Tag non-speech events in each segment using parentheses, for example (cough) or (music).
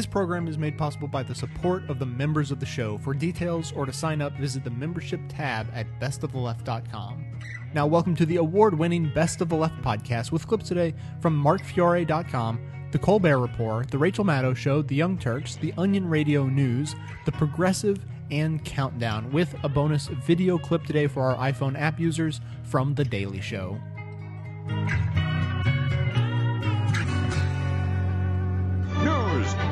this program is made possible by the support of the members of the show. For details or to sign up, visit the membership tab at bestoftheleft.com. Now, welcome to the award winning Best of the Left podcast with clips today from markfiore.com, The Colbert Report, The Rachel Maddow Show, The Young Turks, The Onion Radio News, The Progressive, and Countdown, with a bonus video clip today for our iPhone app users from The Daily Show.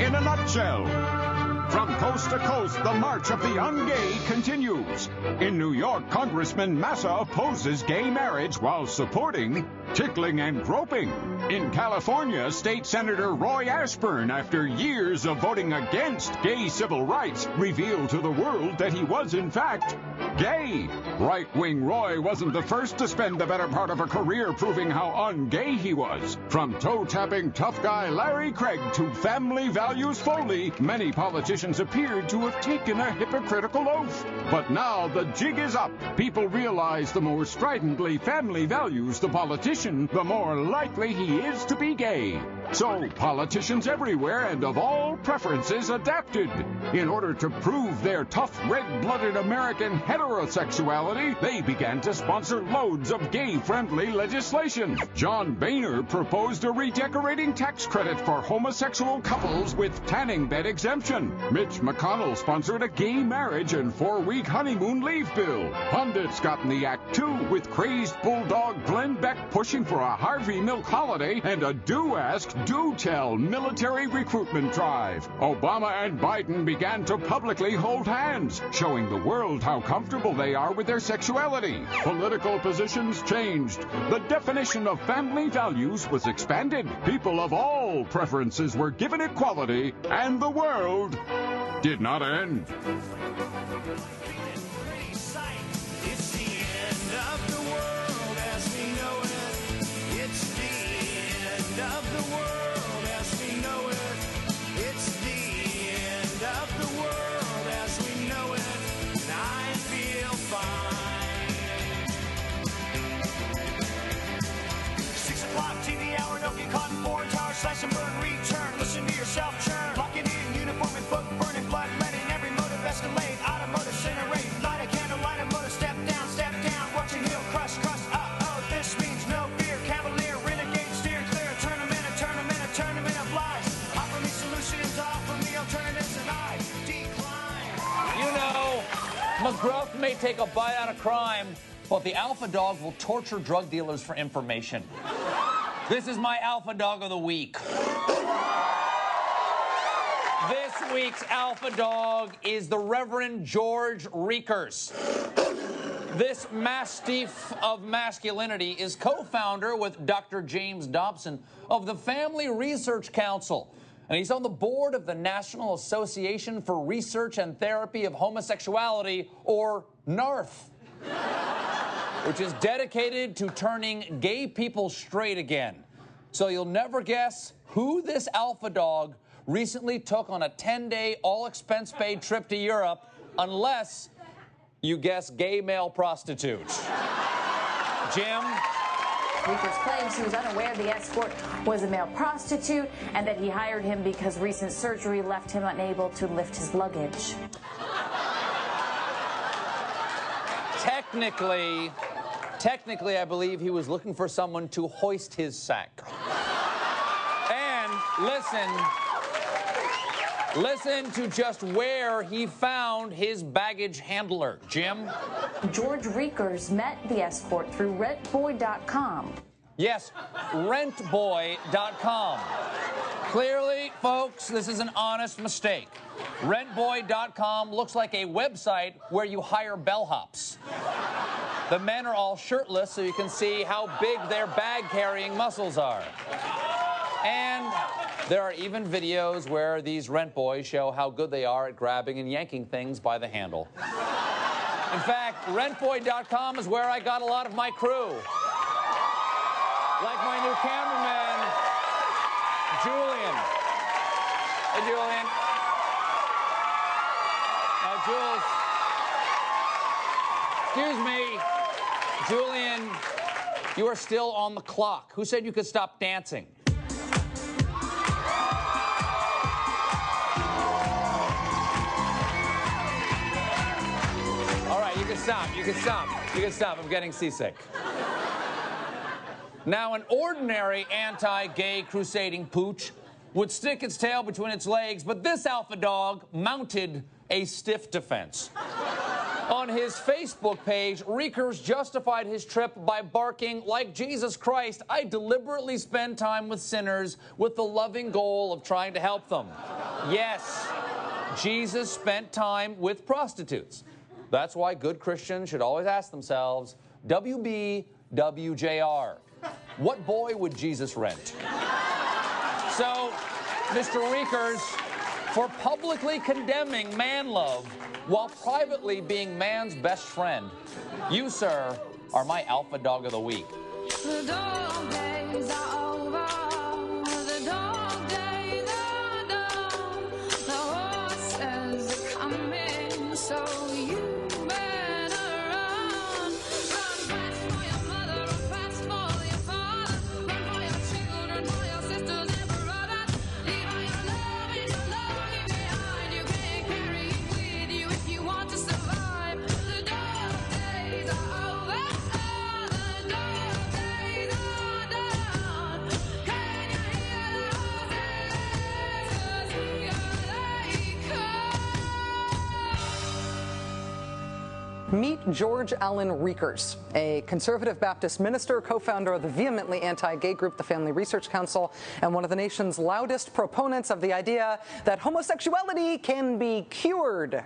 In a nutshell. From coast to coast, the march of the ungay continues. In New York, Congressman Massa opposes gay marriage while supporting tickling and groping. In California, State Senator Roy Ashburn, after years of voting against gay civil rights, revealed to the world that he was, in fact, gay. Right wing Roy wasn't the first to spend the better part of a career proving how ungay he was. From toe tapping tough guy Larry Craig to family values Foley, many politicians appeared to have taken a hypocritical oath. But now the jig is up. People realize the more stridently family values the politician, the more likely he is to be gay. So politicians everywhere and of all preferences adapted. In order to prove their tough red-blooded American heterosexuality, they began to sponsor loads of gay-friendly legislation. John Boehner proposed a redecorating tax credit for homosexual couples with tanning bed exemption. Mitch McConnell sponsored a gay marriage and four-week honeymoon leave bill. Pundits got in the act too, with crazed bulldog Glenn Beck pushing for a Harvey Milk holiday and a do-ask, do-tell military recruitment drive. Obama and Biden began to publicly hold hands, showing the world how comfortable they are with their sexuality. Political positions changed. The definition of family values was expanded. People of all preferences were given equality, and the world did not end. It's the end of the world a bite out of crime, but the alpha dog will torture drug dealers for information. This is my alpha dog of the week. This week's alpha dog is the Reverend George Rekers. This mastiff of masculinity is co founder with Dr. James Dobson of the Family Research Council. And he's on the board of the National Association for Research and Therapy of Homosexuality, or NARTH, (laughs) which is dedicated to turning gay people straight again. So you'll never guess who this alpha dog recently took on a 10 day, all expense paid trip to Europe, unless you guess gay male prostitute. Jim? Rekers claims he was unaware the escort was a male prostitute and that he hired him because recent surgery left him unable to lift his luggage. Technically, technically, I believe he was looking for someone to hoist his sack. And listen, listen to just where he found his baggage handler. Jim? George Rekers met the escort through rentboy.com. Yes, rentboy.com. Clearly, folks, this is an honest mistake. Rentboy.com looks like a website where you hire bellhops. The men are all shirtless so you can see how big their bag carrying muscles are. And there are even videos where these rent boys show how good they are at grabbing and yanking things by the handle. In fact, rentboy.com is where I got a lot of my crew. Like my new cameraman, Julian. Hey, Julian. Now, Jules. Excuse me. Julian, you are still on the clock. Who said you could stop dancing? Stop. You can stop. You can stop. I'm getting seasick. Now, an ordinary anti gay crusading pooch would stick its tail between its legs, but this alpha dog mounted a stiff defense. On his Facebook page, Rekers justified his trip by barking, like Jesus Christ, I deliberately spend time with sinners with the loving goal of trying to help them. Yes, Jesus spent time with prostitutes. That's why good Christians should always ask themselves, WBWJR. What boy would Jesus rent? So, Mr. Rekers, for publicly condemning man love while privately being man's best friend, you, sir, are my alpha dog of the week. The Meet George Alan Rekers, a conservative Baptist minister, co founder of the vehemently anti gay group, the Family Research Council, and one of the nation's loudest proponents of the idea that homosexuality can be cured.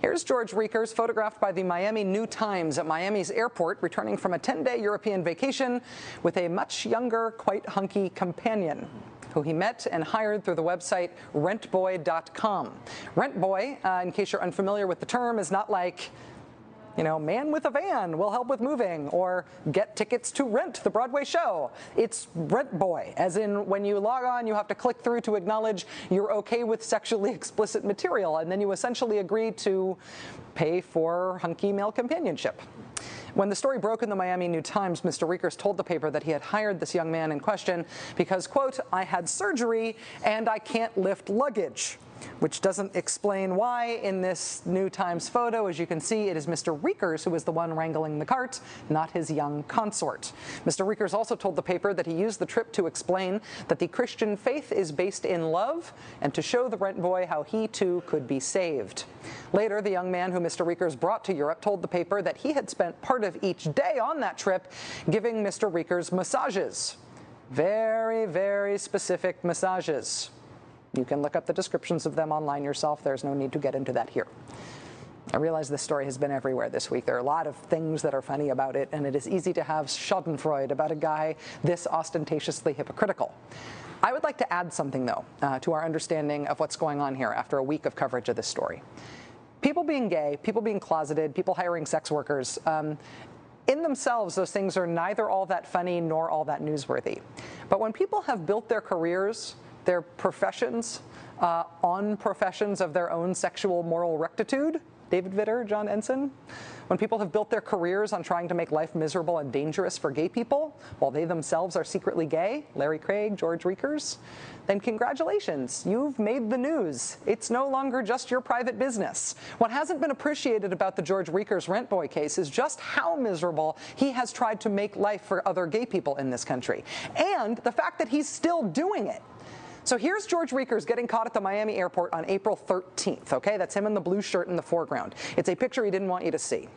Here's George Rekers, photographed by the Miami New Times at Miami's airport, returning from a 10 day European vacation with a much younger, quite hunky companion who he met and hired through the website rentboy.com. Rentboy, uh, in case you're unfamiliar with the term, is not like you know, man with a van will help with moving, or get tickets to rent the Broadway show. It's Rent Boy, as in when you log on, you have to click through to acknowledge you're okay with sexually (laughs) explicit material, and then you essentially agree to pay for hunky male companionship. When the story broke in the Miami New Times, Mr. Rekers told the paper that he had hired this young man in question because, quote, I had surgery and I can't lift luggage which doesn't explain why in this New Times photo, as you can see, it is Mr. Rekers who is the one wrangling the cart, not his young consort. Mr. Rekers also told the paper that he used the trip to explain that the Christian faith is based in love and to show the rent boy how he too could be saved. Later, the young man who Mr. Rekers brought to Europe told the paper that he had spent part of each day on that trip giving Mr. Rekers massages. Very, very specific massages. You can look up the descriptions of them online yourself. There's no need to get into that here. I realize this story has been everywhere this week. There are a lot of things that are funny about it, and it is easy to have Schadenfreude about a guy this ostentatiously hypocritical. I would like to add something, though, uh, to our understanding of what's going on here after a week of coverage of this story. People being gay, people being closeted, people hiring sex workers, um, in themselves, those things are neither all that funny nor all that newsworthy. But when people have built their careers their professions uh, on professions of their own sexual moral rectitude. David Vitter, John Ensign. When people have built their careers on trying to make life miserable and dangerous for gay people, while they themselves are secretly gay, Larry Craig, George Rekers, then congratulations, you've made the news. It's no longer just your private business. What hasn't been appreciated about the George Rekers rent boy case is just how miserable he has tried to make life for other gay people in this country, and the fact that he's still doing it. So here's George Rekers getting caught at the Miami airport on April 13th, okay? That's him in the blue shirt in the foreground. It's a picture he didn't want you to see.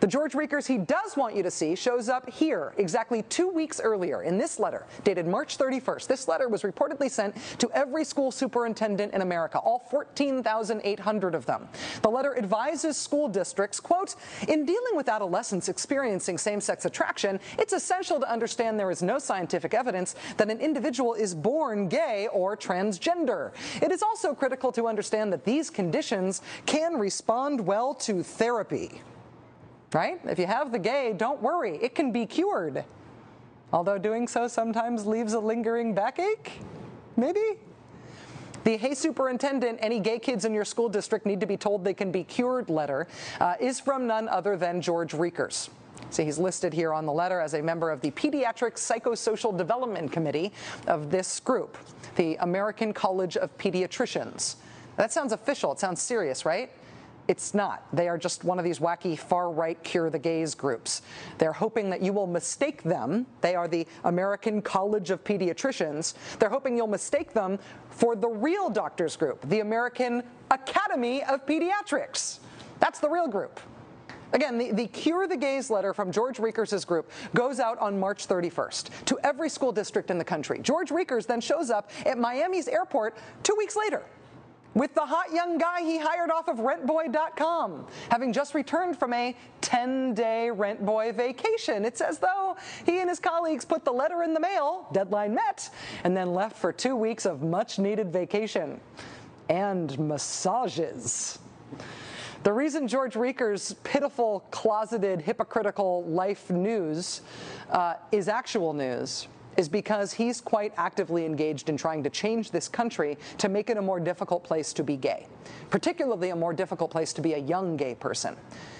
The George Rekers he does want you to see shows up here exactly two weeks earlier in this letter, dated March 31st. This letter was reportedly sent to every school superintendent in America, all 14,800 of them. The letter advises school districts, quote, in dealing with adolescents experiencing same-sex attraction, it's essential to understand there is no scientific evidence that an individual is born gay or transgender. It is also critical to understand that these conditions can respond well to therapy right? If you have the gay, don't worry, it can be cured. Although doing so sometimes leaves a lingering backache, maybe? The Hey Superintendent, any gay kids in your school district need to be told they can be cured letter uh, is from none other than George Rekers. See, he's listed here on the letter as a member of the Pediatric Psychosocial Development Committee of this group, the American College of Pediatricians. That sounds official, it sounds serious, right? It's not. They are just one of these wacky far right cure the gays groups. They're hoping that you will mistake them. They are the American College of Pediatricians. They're hoping you'll mistake them for the real doctors group, the American Academy of Pediatrics. That's the real group. Again, the, the Cure the Gays letter from George Rekers' group goes out on March 31st to every school district in the country. George Rekers then shows up at Miami's airport two weeks later with the hot young guy he hired off of rentboy.com, having just returned from a 10 day rentboy vacation. It's as though he and his colleagues put the letter in the mail, deadline met, and then left for two weeks of much needed vacation and massages. The reason George Rekers' pitiful, closeted, hypocritical life news uh, is actual news is because he's quite actively engaged in trying to change this country to make it a more difficult place to be gay, particularly a more difficult place to be a young gay person,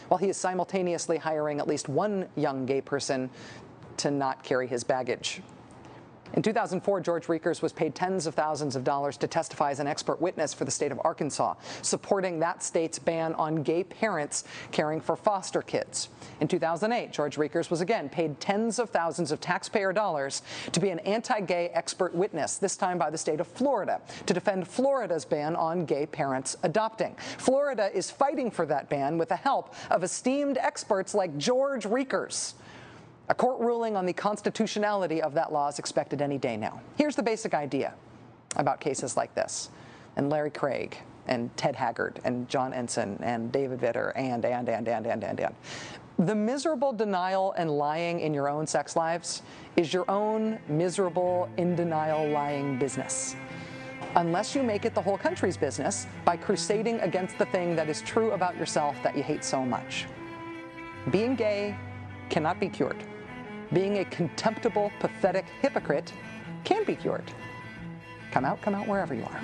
while he is simultaneously hiring at least one young gay person to not carry his baggage. In 2004, George Rekers was paid tens of thousands of dollars to testify as an expert witness for the state of Arkansas, supporting that state's ban on gay parents caring for foster kids. In 2008, George Rekers was again paid tens of thousands of taxpayer dollars to be an anti gay expert witness, this time by the state of Florida, to defend Florida's ban on gay parents adopting. Florida is fighting for that ban with the help of esteemed experts like George Rekers. A court ruling on the constitutionality of that law is expected any day now. Here's the basic idea about cases like this. And Larry Craig and Ted Haggard and John Ensign and David Vitter and, and, and, and, and, and, and. The miserable denial and lying in your own sex lives is your own miserable, in denial, lying business. Unless you make it the whole country's business by crusading against the thing that is true about yourself that you hate so much. Being gay cannot be cured. Being a contemptible, pathetic hypocrite can be cured. Come out, come out wherever you are.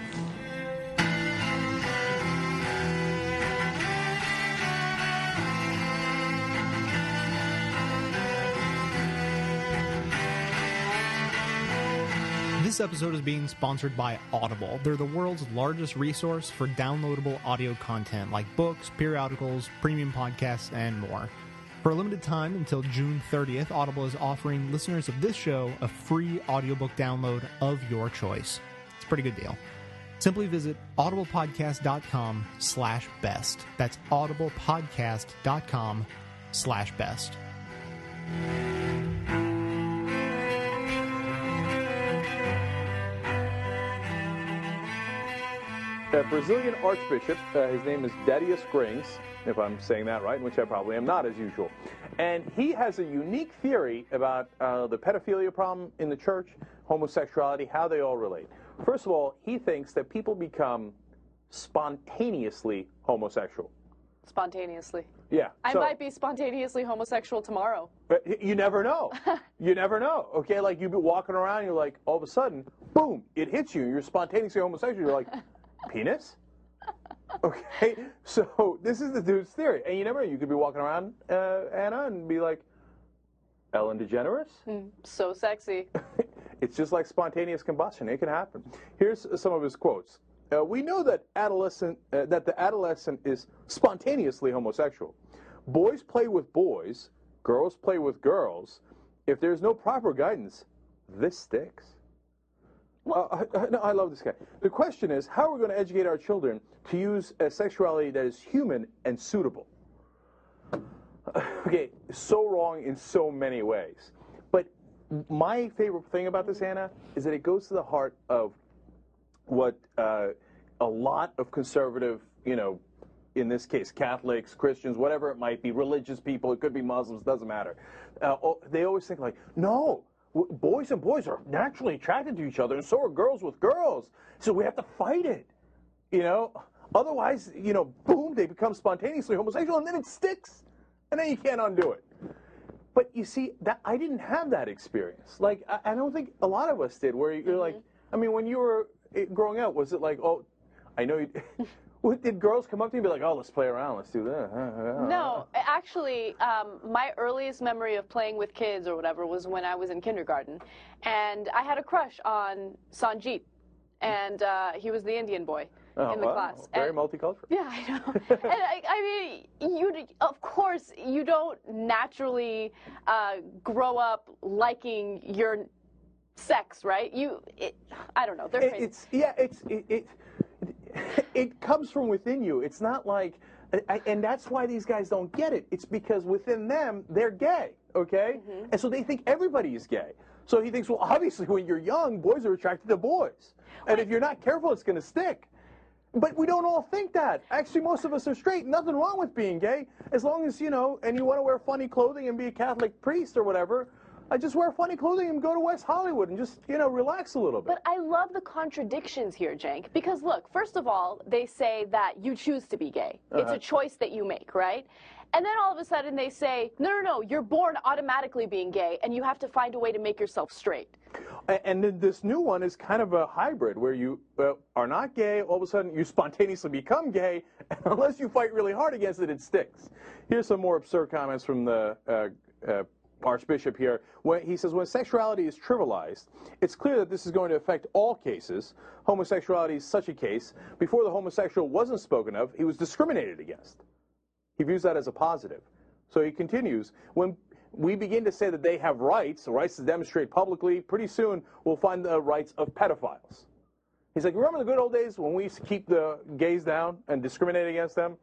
This episode is being sponsored by Audible. They're the world's largest resource for downloadable audio content like books, periodicals, premium podcasts, and more. For a limited time until June 30th, Audible is offering listeners of this show a free audiobook download of your choice. It's a pretty good deal. Simply visit audiblepodcast.com slash best. That's audiblepodcast.com slash best. A Brazilian archbishop. Uh, his name is Dadeus Grings, if I'm saying that right, which I probably am not as usual. And he has a unique theory about uh, the pedophilia problem in the church, homosexuality, how they all relate. First of all, he thinks that people become spontaneously homosexual. Spontaneously. Yeah. I so- might be spontaneously homosexual tomorrow. But you never know. (laughs) you never know. Okay, like you've been walking around, you're like, all of a sudden, boom, it hits you. You're spontaneously homosexual. You're like, (laughs) penis? Okay, (laughs) so this is the dude's theory. And you never know. You could be walking around, uh, Anna, and be like, Ellen DeGeneres? So sexy. (laughs) It's just like spontaneous combustion. It can happen. Here's some of his quotes. Uh, we know that adolescent uh, that the adolescent is spontaneously homosexual. Boys play with boys, girls play with girls. If there's no proper guidance, this sticks. Uh, I, no, I love this guy. The question is, how are we going to educate our children to use a sexuality that is human and suitable? (sighs) okay, so wrong in so many ways. But my favorite thing about this, Anna, is that it goes to the heart of what uh, a lot of conservative, you know, in this case, Catholics, Christians, whatever it might be, religious people, it could be Muslims, doesn't matter. Uh, oh, they always think like, no, boys and boys are naturally attracted to each other, and so are girls with girls. So we have to fight it, you know. Otherwise, you know, boom, they become spontaneously homosexual, and then it sticks, and then you can't undo it. But you see, that I didn't have that experience. Like, I, I don't think a lot of us did. Where you're like, I mean, when you were eh, growing up, was it like, oh, I know you. Did girls come up to you and be like, oh, let's play around, let's do this? (laughs) No, actually, um, my earliest memory of playing with kids or whatever was when I was in kindergarten, and I had a crush on Sanjeet. and uh, he was the Indian boy Oh, in the wow, class. Very And- multicultural. yeah, I know. (laughs) and I, I mean, you of course you don't naturally uh, grow up liking your sex, right? You, it, I don't know. They're It- it's yeah, it's it, it (laughs) it comes from within you. It's not like, and that's why these guys don't get it. It's because within them they're gay, okay, Mm-hmm. and so they think everybody is gay. So he thinks, well, (laughs) obviously, when you're young, boys are attracted to boys, and if you're not careful, it's going to stick. But we don't all think that. Actually, most of us are straight. Nothing wrong with being gay, as long as you know, and you want to wear funny clothing and be a Catholic priest or whatever. I just wear funny clothing and go to West Hollywood and just you know relax a little bit. But I love the contradictions here, Cenk, because look, first of all, they say that you choose to be gay. It's Uh-huh. a choice that you make, right? And then all of a sudden they say, no, no, no, you're born automatically being gay, and you have to find a way to make yourself straight. And then this new one is kind of a hybrid where you uh, are not gay, all of a sudden you spontaneously become gay, and (laughs) unless you fight really hard against it, it sticks. Here's some more absurd comments from the uh, uh, Archbishop here. When, he says, when sexuality is trivialized, it's clear that this is going to affect all cases. Homosexuality is such a case. Before the homosexual wasn't spoken of, he was discriminated against. He views that as a positive. So he continues, when we begin to say that they have rights, rights to demonstrate publicly, pretty soon we'll find the rights of pedophiles. He's like, remember the good old days when we used to keep the gays down and discriminate against them?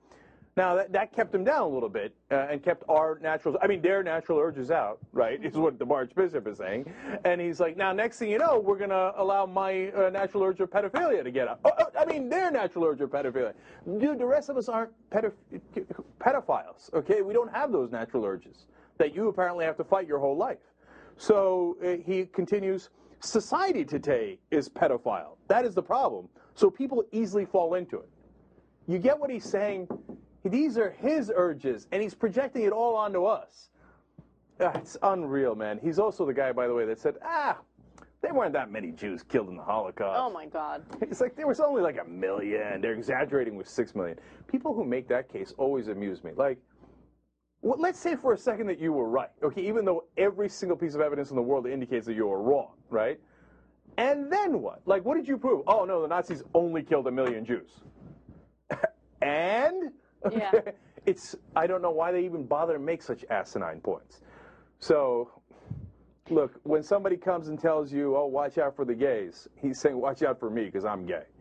Now that, that kept them down a little bit uh, and kept our natural, I mean their natural urges out, right? (laughs) Is what the Archbishop is saying. And he's like, now next thing you know, we're going to allow my uh, natural urge of pedophilia to get out. Oh, oh, I mean their natural urge of pedophilia. Dude, the rest of us aren't pedoph- pedophiles, okay? We don't have those natural urges that you apparently have to fight your whole life. So uh, he continues, society today is pedophile. That is the problem. So people easily fall into it. You get what he's saying? These are his urges, and he's projecting it all onto us. Ah, it's unreal, man. He's also the guy, by the way, that said, ah, there weren't that many Jews killed in the Holocaust. Oh my God. (laughs) It's like there was only like a million. They're exaggerating with six million. People who make that case always amuse me. Like, well, let's say for a second that you were right, okay, even though every single piece of evidence in the world indicates that you were wrong, right? And then what? Like, what did you prove? Oh, no, the Nazis only killed a million Jews. (laughs) and? (laughs) Yeah. It's, I don't know why they even bother to make such asinine points. So, look, when somebody comes and tells you, oh, watch out for the gays, he's saying, watch out for me because I'm gay. (laughs)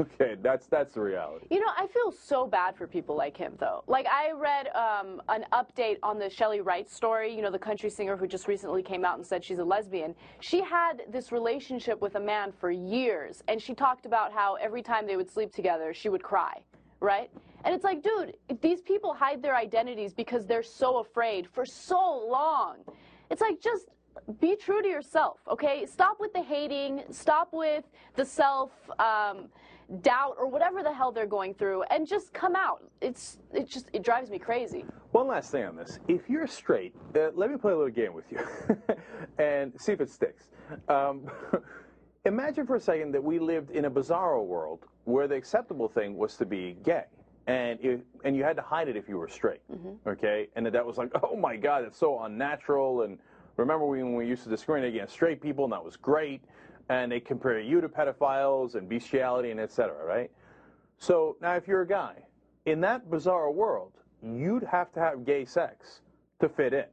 Okay, that's, that's the reality. You know, I feel so bad for people like him, though. Like, I read um, an update on the Chely Wright story, you know, the country singer who just recently came out and said she's a lesbian. She had this relationship with a man for years, and she talked about how every time they would sleep together, she would cry, right? And it's like, dude, these people hide their identities because they're so afraid for so long. It's like, just be true to yourself, okay? Stop with the hating, stop with the self. Um, doubt or whatever the hell they're going through and just come out it's it just it drives me crazy One last thing on this. If you're straight, uh, let me play a little game with you (laughs) and see if it sticks. Um, (laughs) imagine for a second that we lived in a bizarro world where the acceptable thing was to be gay. And, if, and you had to hide it if you were straight, mm-hmm. okay? And that, that was like, (laughs) oh my God, it's so unnatural. And remember when we used to discriminate against straight people, and that was great. And they compare you to pedophiles and bestiality and et cetera, right? So now, if you're a guy in that bizarre world, you'd have to have gay sex to fit in.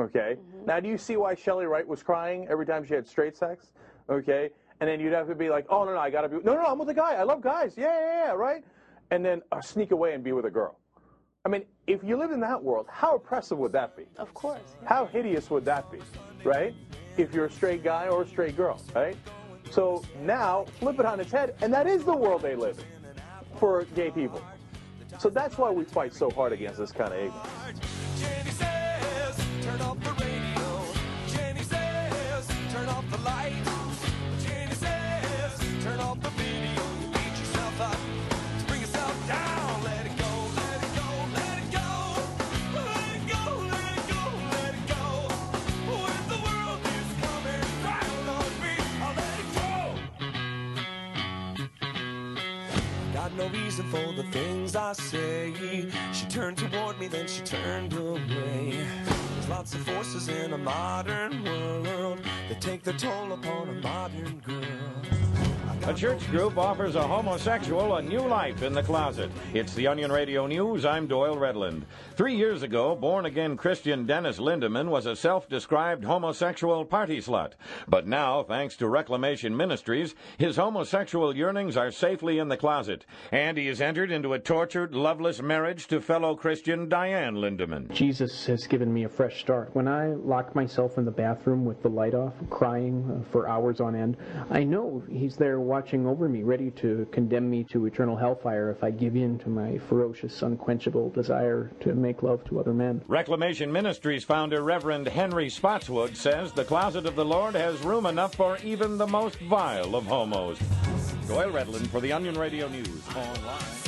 Okay. Mm-hmm. Now, do you see why Chely Wright was crying every time she had straight sex? Okay. And then you'd have to be like, oh no, no, I gotta be. No, no, I'm with a guy. I love guys. Yeah, yeah, yeah. Right. And then uh, sneak away and be with a girl. I mean, if you lived in that world, how oppressive would that be? of course How hideous would that be, right? If you're a straight guy or a straight girl, right? So now flip it on its head, and that is the world they live in for gay people. So that's why we fight so hard against this kind of ignorance. Jenny says, turn off the radio. Jenny says, turn off the light. Jenny says, turn off the video. Reason for the things I say. She turned toward me, then she turned away. There's lots of forces in a modern world that take their toll upon a modern girl. A church group offers a homosexual a new life in the closet. It's the Onion Radio News. I'm Doyle Redland. Three years ago, born again Christian Dennis Lindeman was a self described homosexual party slut. But now, thanks to Reclamation Ministries, his homosexual yearnings are safely in the closet. And he has entered into a tortured, loveless marriage to fellow Christian Diane Lindeman. Jesus has given me a fresh start. When I lock myself in the bathroom with the light off, crying for hours on end, I know He's there watching over me, ready to condemn me to eternal hellfire if I give in to my ferocious, unquenchable desire to make love to other men. Reclamation Ministries founder Reverend Henry Spotswood says the closet of the Lord has room enough for even the most vile of homos. Doyle Redland for the Onion Radio News online.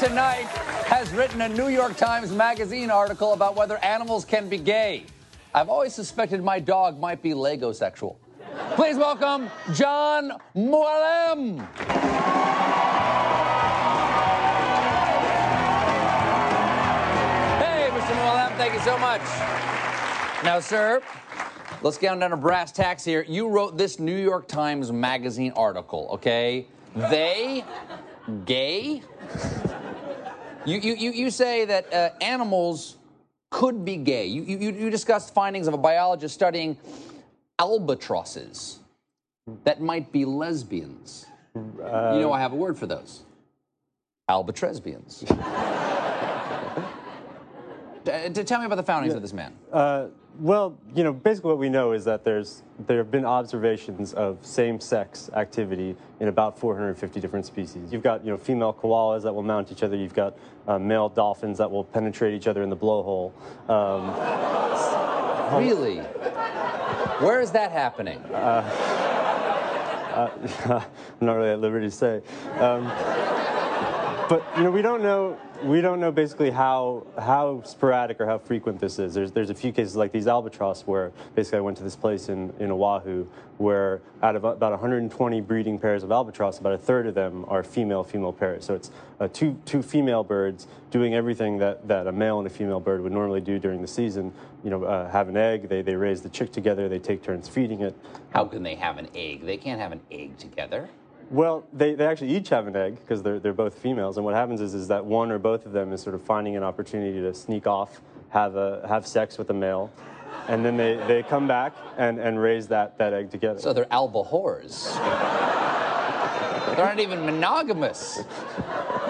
Tonight has written a New York Times Magazine article about whether animals can be gay. I've always suspected my dog might be Lego sexual. Please welcome Jon Mooallem. Hey, Mr. Mooallem, thank you so much. Now, sir, let's get down to brass tacks here. You wrote this New York Times Magazine article, okay? They gay? You, you, you, you say that uh, animals could be gay. You, you, you discussed findings of a biologist studying albatrosses that might be lesbians. you know, I have a word for those albatresbians. (laughs) T- tell me about the foundings of this man. Uh, well, you know, basically what we know is that there's there have been observations of same-sex activity in about 450 different species. You've got you know female koalas that will mount each other. You've got uh, male dolphins that will penetrate each other in the blowhole. Um, (laughs) Really? Where is that happening? uh, (laughs) (laughs) I'm not really at liberty to say. Um, but you know, we don't know. We don't know basically how how sporadic or how frequent this is. There's there's a few cases like these albatross where basically I went to this place in in Oahu where out of about 120 breeding pairs of albatross, about a third of them are female female pairs. So it's uh, two two female birds doing everything that that a male and a female bird would normally do during the season. You know, uh, have an egg. They they raise the chick together. They take turns feeding it. How can they have an egg? They can't have an egg together. Well, they, they actually each have an egg because they're, they're both females. And what happens is, is that one or both of them is sort of finding an opportunity to sneak off, have, a, have sex with a male, and then they, they come back and, and raise that, that egg together. So they're alba whores. They're not even monogamous.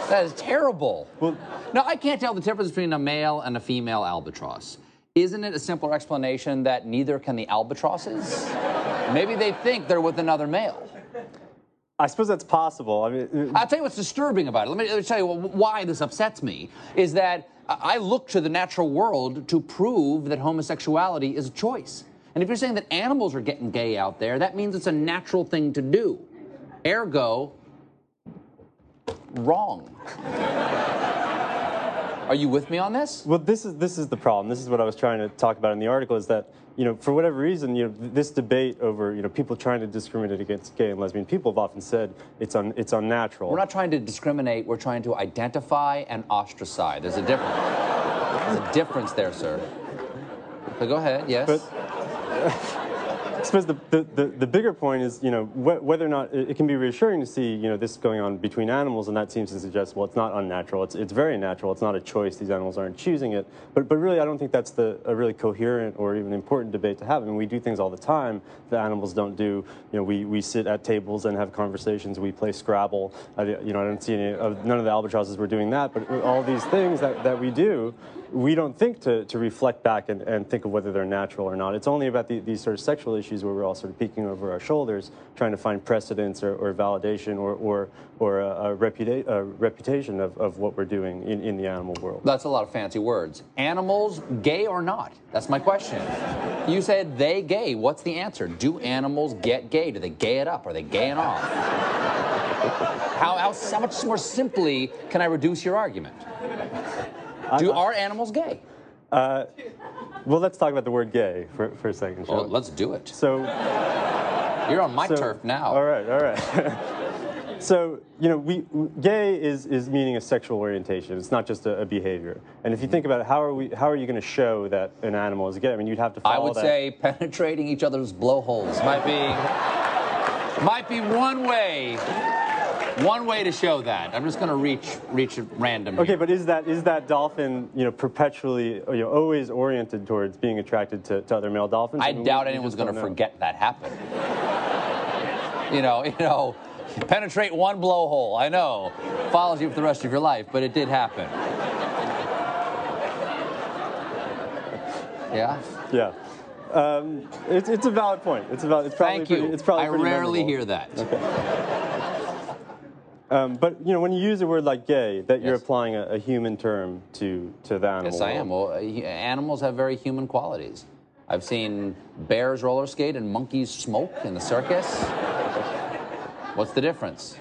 That is terrible. Well, now I can't tell the difference between a male and a female albatross. Isn't it a simpler explanation that neither can the albatrosses? Maybe they think they're with another male. I suppose that's possible. I mean, uh, I'll tell you what's disturbing about it. Let me, let me tell you why this upsets me. Is that I look to the natural world to prove that homosexuality is a choice. And if you're saying that animals are getting gay out there, that means it's a natural thing to do. Ergo, wrong. Are you with me on this? Well, this is this is the problem. This is what I was trying to talk about in the article. Is that you know for whatever reason you know this debate over you know people trying to discriminate against gay and lesbian people have often said it's un, it's unnatural. We're not trying to discriminate, we're trying to identify and ostracize. There's a difference. There's a difference there, sir. So go ahead, yes. (laughs) I suppose the, the, the, the bigger point is, you know, wh- whether or not it, it can be reassuring to see, you know, this going on between animals, and that seems to suggest, well, it's not unnatural. It's, it's very natural. It's not a choice. These animals aren't choosing it. But, but really, I don't think that's the, a really coherent or even important debate to have. I mean, we do things all the time that animals don't do. You know, we, we sit at tables and have conversations. We play Scrabble. I, you know, I don't see any none of the albatrosses were doing that. But all these things that, that we do, we don't think to, to reflect back and, and think of whether they're natural or not. It's only about the, these sort of sexual issues where we're all sort of peeking over our shoulders, trying to find precedence or, or validation or, or, or a, a, reputa- a reputation of, of what we're doing in, in the animal world. That's a lot of fancy words. Animals, gay or not? That's my question. You said they gay. What's the answer? Do animals get gay? Do they gay it up? Are they gaying off? How, how, how much more simply can I reduce your argument? Do are animals gay? Uh, well, let's talk about the word gay for, for a second. Well, we? let's do it. So You're on my so- turf now. All right, all right. (laughs) so you know, we gay is is meaning a sexual orientation. It's not just a, a behavior. And if you think about it, how are we? How are you going to show that an animal is gay? I mean, you'd have to. I would that. say penetrating each other's blowholes might be might be one way one way to show that. I'm just going to reach reach at random. Okay, but is that is that dolphin you know perpetually you know always oriented towards being attracted to, to other male dolphins? I mean, doubt we- anyone's going to forget that happened. you know, you know, penetrate one blowhole. I know, follows you for the rest of your life, but it did happen. (laughs) Yeah. Yeah. Um, it's, it's a valid point. It's about. It's probably Thank you. Pretty, it's probably I rarely memorable. hear that. Um, but you know, when you use a word like "gay," that you're applying a, a human term to to the animal. Yes, I am. Well, animals have very human qualities. I've seen bears roller skate and monkeys smoke in the circus. What's the difference?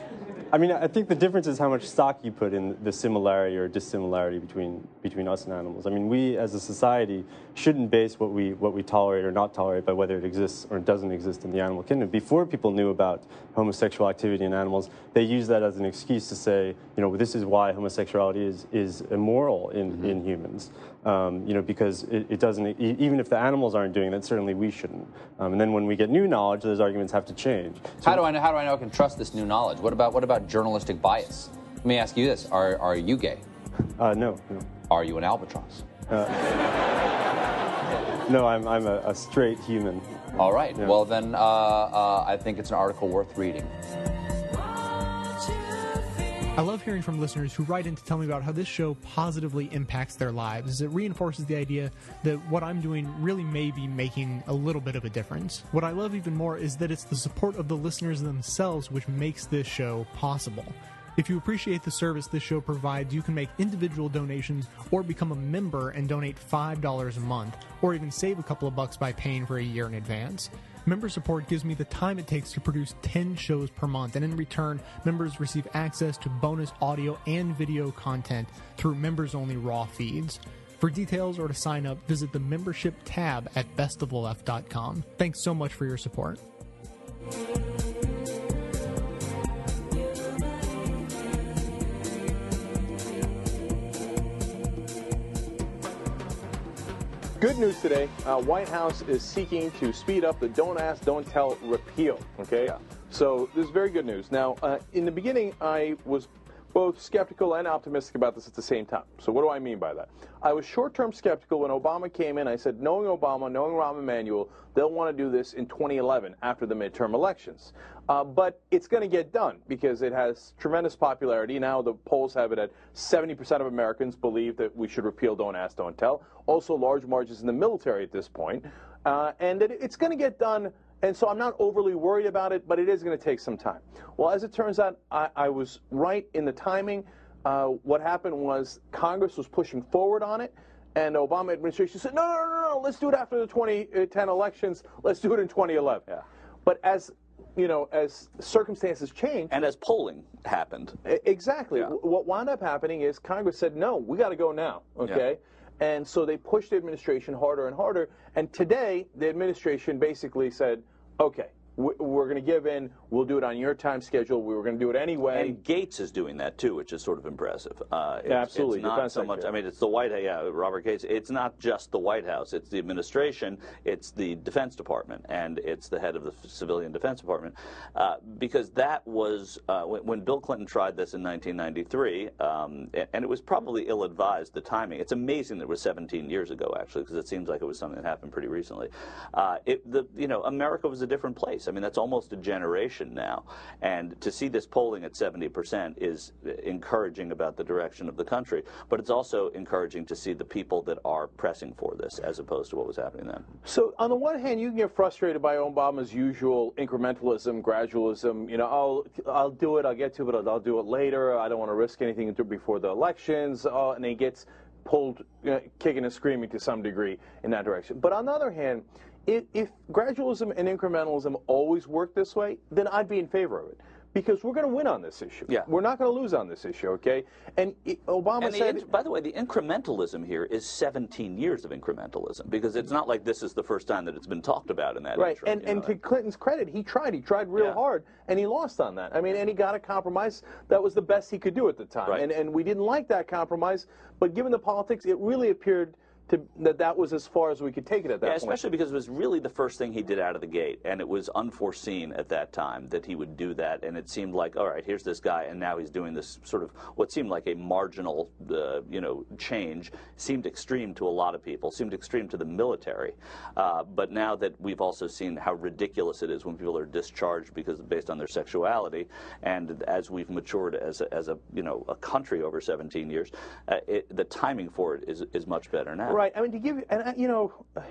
I mean, I think the difference is how much stock you put in the similarity or dissimilarity between between us and animals. I mean, we as a society shouldn't base what we what we tolerate or not tolerate by whether it exists or doesn't exist in the animal kingdom. Before people knew about homosexual activity in animals, they used that as an excuse to say, you know, this is why homosexuality is is immoral in mm-hmm. in humans. Um, you know, because it, it doesn't even if the animals aren't doing that, certainly we shouldn't. Um, and then when we get new knowledge, those arguments have to change. So How do I know? How do I know I can trust this new knowledge? What about what about journalistic bias? Let me ask you this: Are are you gay? Uh, no, no. Are you an albatross? (laughs) No, I'm, I'm a, a straight human. All right. Yeah. Well, then uh, uh, I think it's an article worth reading. I love hearing from listeners who write in to tell me about how this show positively impacts their lives. as It reinforces the idea that what I'm doing really may be making a little bit of a difference. What I love even more is that it's the support of the listeners themselves which makes this show possible. If you appreciate the service this show provides, you can make individual donations or become a member and donate $5 a month, or even save a couple of bucks by paying for a year in advance. Member support gives me the time it takes to produce 10 shows per month, and in return, members receive access to bonus audio and video content through members only raw feeds. For details or to sign up, visit the membership tab at bestofleft.com. Thanks so much for your support. Good news today. Uh, White House is seeking to speed up the Don't Ask, Don't Tell repeal. Okay, so this is very good news. Now, uh, in the beginning, I was both skeptical and optimistic about this at the same time. So what do I mean by that? I was short-term skeptical when Obama came in. I said, knowing Obama, knowing Rahm Emanuel, they'll want to do this in 2011 after the midterm elections. Uh, but it's going to get done because it has tremendous popularity. Now the polls have it at 70% of Americans believe that we should repeal Don't Ask, Don't Tell. Also large margins in the military at this point. Uh, and that it's going to get done and so I'm not overly worried about it, but it is going to take some time. Well, as it turns out, I, I was right in the timing. Uh, what happened was Congress was pushing forward on it, and the Obama administration said, no, no, no, no, let's do it after the 2010 elections. Let's do it in 2011. Yeah. But as you know, as circumstances changed, and as polling happened, Exactly. W- What wound up happening is Congress said, no, we got to go now. Okay. And so they pushed the administration harder and harder. And today, the administration basically said, okay, we're going to give in. We'll do it on your time schedule. We were going to do it anyway. And Gates is doing that too, which is sort of impressive. Uh, it's, absolutely. It's not Defense so much. I mean, it's the White House. Yeah, Robert Gates. It's not just the White House. It's the administration. It's the Defense Department, and it's the head of the Civilian Defense Department. Uh, because that was uh, when, when Bill Clinton tried this in 1993, um, and it was probably ill-advised. The timing. It's amazing that it was 17 years ago, actually, because it seems like it was something that happened pretty recently. Uh, it, the, you know, America was a different place. I mean, that's almost a generation now, and to see this polling at 70% is encouraging about the direction of the country. But it's also encouraging to see the people that are pressing for this, as opposed to what was happening then. So on the one hand, you can get frustrated by Obama's usual incrementalism, gradualism. You know, I'll I'll do it, I'll get to it, I'll, I'll do it later. I don't want to risk anything before the elections, uh, and he gets pulled, you know, kicking and screaming to some degree in that direction. But on the other hand, if, if gradualism and incrementalism always work this way, then I'd be in favor of it. Because we're going to win on this issue. Yeah. We're not going to lose on this issue, okay? And it, Obama And said. by the way, the incrementalism here is 17 years of incrementalism because it's not like this is the first time that it's been talked about in that Right, interim, and, and know. to Clinton's credit, he tried. He tried real Yeah. hard, and he lost on that. I mean, and he got a compromise that was the best he could do at the time. Right. And, and we didn't like that compromise, but given the politics, it really appeared to, that that was as far as we could take it at that Yeah, point. especially because it was really the first thing he did out of the gate, and it was unforeseen at that time that he would do that. And it seemed like, all right, here's this guy, and now he's doing this sort of what seemed like a marginal, uh, you know, change. Seemed extreme to a lot of people. Seemed extreme to the military. Uh, but now that we've also seen how ridiculous it is when people are discharged because based on their sexuality, and as we've matured as a, as a you know a country over 17 years, uh, it, the timing for it is is much better now. Right. I mean, to give you, and uh, you know, (sighs)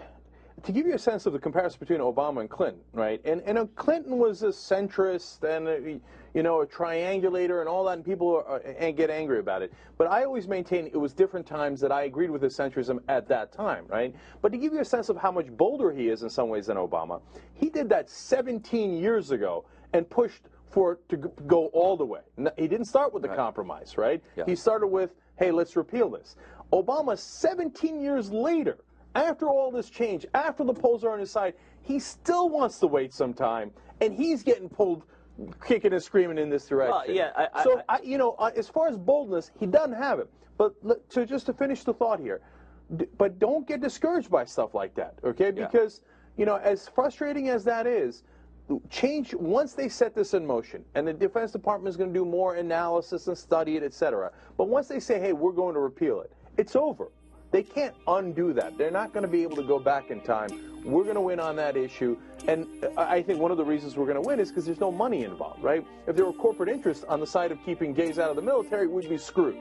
to give you a sense of the comparison between Obama and Clinton, right? And and uh, Clinton was a centrist and a, you know a triangulator and all that, and people are, and get angry about it. But I always maintain it was different times that I agreed with his centrism at that time, right? But to give you a sense of how much bolder he is in some ways than Obama, he did that 17 years ago and pushed for it to go all the way. He didn't start with the compromise, right? Yeah. He started with, hey, let's repeal this. Obama, 17 years later, after all this change, after the polls are on his side, he still wants to wait some time, and he's getting pulled, kicking and screaming in this direction. Well, yeah, I- I- so I, you know, uh, as far as boldness, he doesn't have it. But so just to finish the thought here, d- but don't get discouraged by stuff like that, okay? Yeah. Because you know, as frustrating as that is, change once they set this in motion, and the Defense Department is going to do more analysis and study it, et cetera. But once they say, "Hey, we're going to repeal it," it's over. They can't undo that. They're not going to be able to go back in time. We're going to win on that issue, and I I think one of the reasons we're going to win is because there's no money involved, right? If there were corporate interests on the side of keeping gays out of the military, we'd be screwed.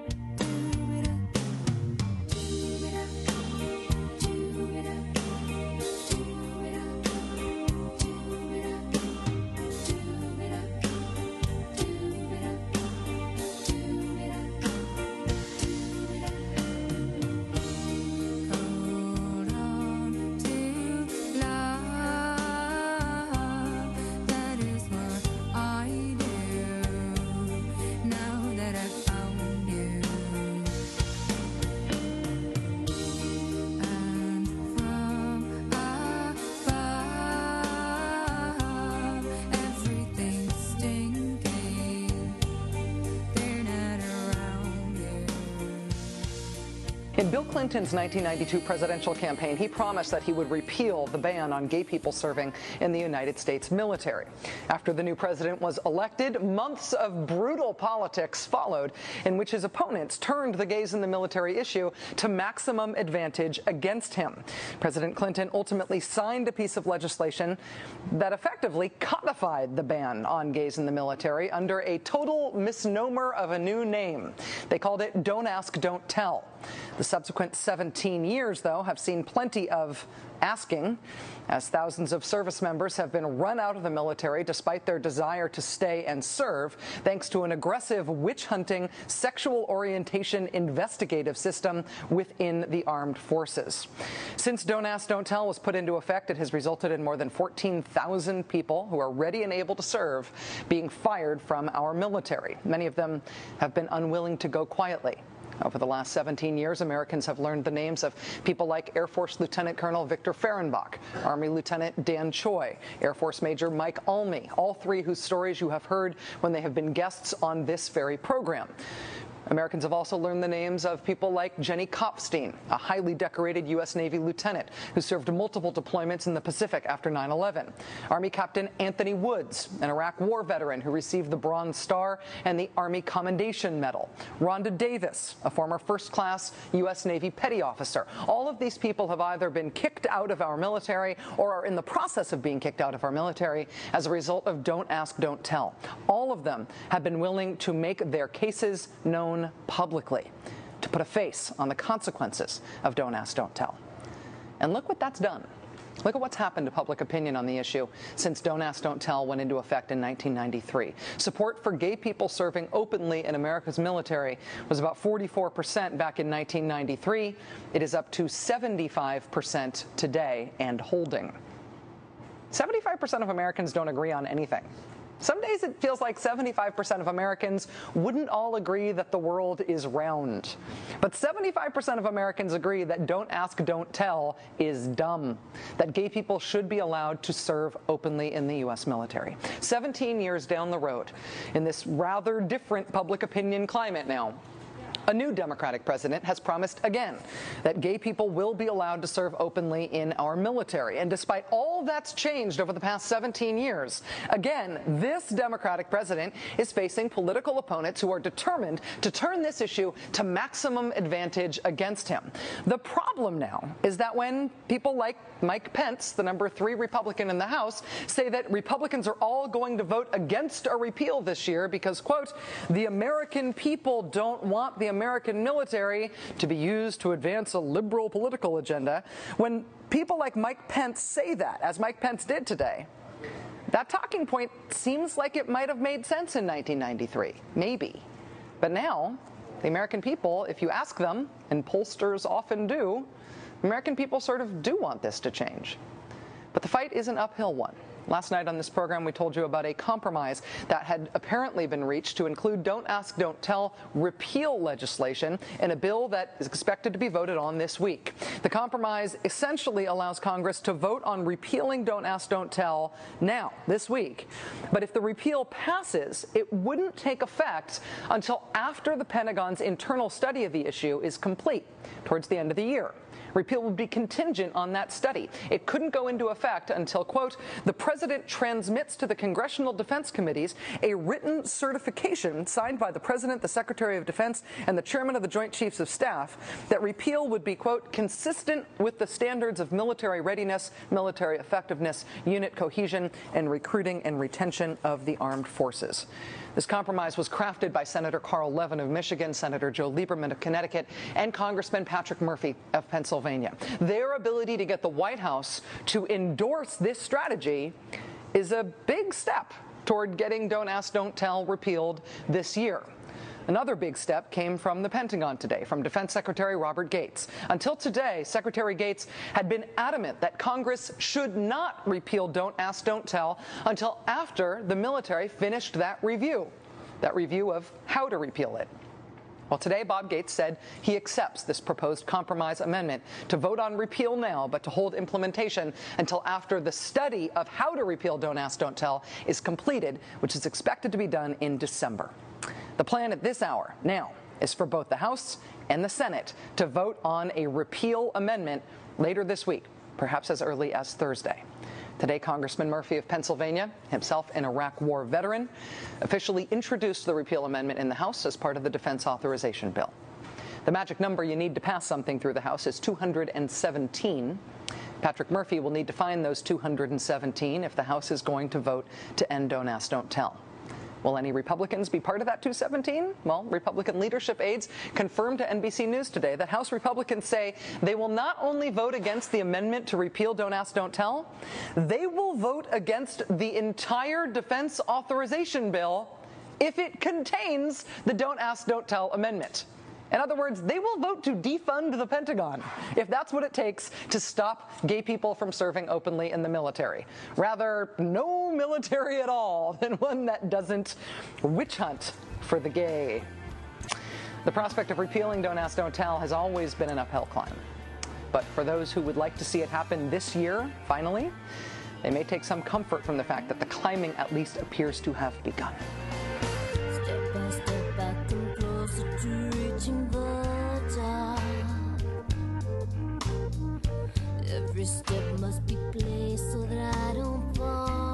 Clinton's 1992 presidential campaign, he promised that he would repeal the ban on gay people serving in the United States military. After the new president was elected, months of brutal politics followed in which his opponents turned the gays in the military issue to maximum advantage against him. President Clinton ultimately signed a piece of legislation that effectively codified the ban on gays in the military under a total misnomer of a new name. They called it Don't Ask, Don't Tell. The subsequent 17 years, though, have seen plenty of asking, as thousands of service members have been run out of the military despite their desire to stay and serve, thanks to an aggressive witch hunting, sexual orientation investigative system within the armed forces. Since Don't Ask, Don't Tell was put into effect, it has resulted in more than 14,000 people who are ready and able to serve being fired from our military. Many of them have been unwilling to go quietly Uh, Over the last 17 years, Americans have learned the names of people like Air Force Lieutenant Colonel Victor Fehrenbach, Army Lieutenant Dan Choi, Air Force Major Mike Almy, all three whose stories you have heard when they have been guests on this very program. Americans have also learned the names of people like Jenny Kopfstein, a highly decorated U.S. Navy lieutenant who served multiple deployments in the Pacific after 9 11. Army Captain Anthony Woods, an Iraq War veteran who received the Bronze Star and the Army Commendation Medal. Rhonda Davis, a former first class U.S. Navy petty officer. All of these people have either been kicked out of our military or are in the process of being kicked out of our military as a result of Don't Ask, Don't Tell. All of them have been willing to make their cases known publicly, to put a face on the consequences of Don't Ask, Don't Tell. And look what that's done. Look at what's happened to public opinion on the issue since Don't Ask, Don't Tell went into effect in 1993. Support for gay people serving openly in America's military was about 44% back in 1993. It is up to 75% today and holding. 75% of Americans don't agree on anything. Some days it feels like 75% of Americans wouldn't all agree that the world is round. But 75% of Americans agree that don't ask, don't tell is dumb. That gay people should be allowed to serve openly in the U.S. military. 17 years down the road, in this rather different public opinion climate now, a new Democratic president has promised again that gay people will be allowed to serve openly in our military. And despite all that's changed over the past 17 years, again, this Democratic president is facing political opponents who are determined to turn this issue to maximum advantage against him. The problem now is that when people like Mike Pence, the number three Republican in the House, say that Republicans are all going to vote against a repeal this year because, quote, the American people don't want the American military to be used to advance a liberal political agenda. When people like Mike Pence say that, as Mike Pence did today, that talking point seems like it might have made sense in 1993. Maybe. But now, the American people, if you ask them, and pollsters often do, American people sort of do want this to change. But the fight is an uphill one. Last night on this program, we told you about a compromise that had apparently been reached to include Don't Ask, Don't Tell repeal legislation in a bill that is expected to be voted on this week. The compromise essentially allows Congress to vote on repealing Don't Ask, Don't Tell now, this week. But if the repeal passes, it wouldn't take effect until after the Pentagon's internal study of the issue is complete, towards the end of the year. Repeal would be contingent on that study. It couldn't go into effect until, quote, the president transmits to the congressional defense committees a written certification signed by the president, the secretary of defense, and the chairman of the joint chiefs of staff that repeal would be, quote, consistent with the standards of military readiness, military effectiveness, unit cohesion, and recruiting and retention of the armed forces. This compromise was crafted by Senator Carl Levin of Michigan, Senator Joe Lieberman of Connecticut, and Congressman Patrick Murphy of Pennsylvania. Their ability to get the White House to endorse this strategy is a big step toward getting Don't Ask, Don't Tell repealed this year. Another big step came from the Pentagon today, from Defense Secretary Robert Gates. Until today, Secretary Gates had been adamant that Congress should not repeal Don't Ask, Don't Tell until after the military finished that review, that review of how to repeal it. Well, today, Bob Gates said he accepts this proposed compromise amendment to vote on repeal now, but to hold implementation until after the study of how to repeal Don't Ask, Don't Tell is completed, which is expected to be done in December. The plan at this hour now is for both the House and the Senate to vote on a repeal amendment later this week, perhaps as early as Thursday. Today, Congressman Murphy of Pennsylvania, himself an Iraq War veteran, officially introduced the repeal amendment in the House as part of the Defense Authorization Bill. The magic number you need to pass something through the House is 217. Patrick Murphy will need to find those 217 if the House is going to vote to end Don't Ask, Don't Tell. Will any Republicans be part of that 217? Well, Republican leadership aides confirmed to NBC News today that House Republicans say they will not only vote against the amendment to repeal Don't Ask, Don't Tell, they will vote against the entire defense authorization bill if it contains the Don't Ask, Don't Tell amendment. In other words, they will vote to defund the Pentagon if that's what it takes to stop gay people from serving openly in the military. Rather, no military at all than one that doesn't witch hunt for the gay. The prospect of repealing Don't Ask, Don't Tell has always been an uphill climb. But for those who would like to see it happen this year, finally, they may take some comfort from the fact that the climbing at least appears to have begun. Every step must be placed so that I don't fall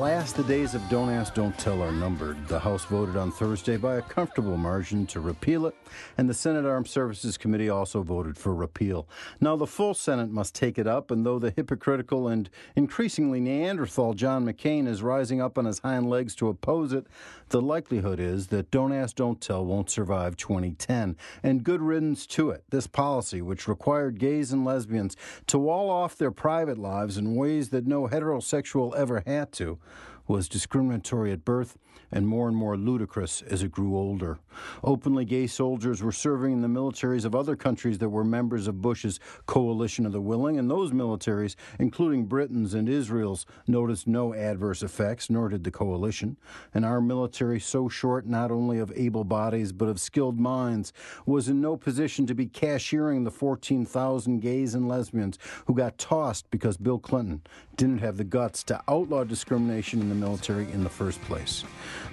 last, the days of Don't Ask, Don't Tell are numbered. The House voted on Thursday by a comfortable margin to repeal it, and the Senate Armed Services Committee also voted for repeal. Now, the full Senate must take it up, and though the hypocritical and increasingly Neanderthal John McCain is rising up on his hind legs to oppose it, the likelihood is that Don't Ask, Don't Tell won't survive 2010. And good riddance to it. This policy, which required gays and lesbians to wall off their private lives in ways that no heterosexual ever had to, was discriminatory at birth and more and more ludicrous as it grew older. Openly gay soldiers were serving in the militaries of other countries that were members of Bush's coalition of the willing, and those militaries, including Britain's and Israel's, noticed no adverse effects, nor did the coalition. And our military, so short not only of able bodies but of skilled minds, was in no position to be cashiering the 14,000 gays and lesbians who got tossed because Bill Clinton didn't have the guts to outlaw discrimination in the military in the first place.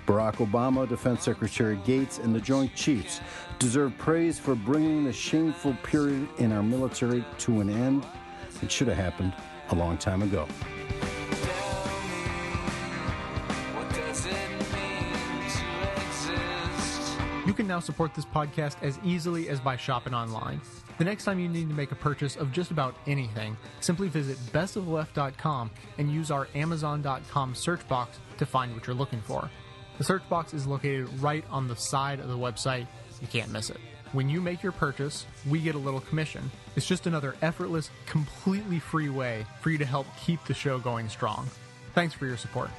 Barack Obama, Defense Secretary Gates, and the Joint Chiefs deserve praise for bringing the shameful period in our military to an end. It should have happened a long time ago. You can now support this podcast as easily as by shopping online. The next time you need to make a purchase of just about anything, simply visit bestoftheleft.com and use our amazon.com search box to find what you're looking for. The search box is located right on the side of the website. You can't miss it. When you make your purchase, we get a little commission. It's just another effortless, completely free way for you to help keep the show going strong. Thanks for your support.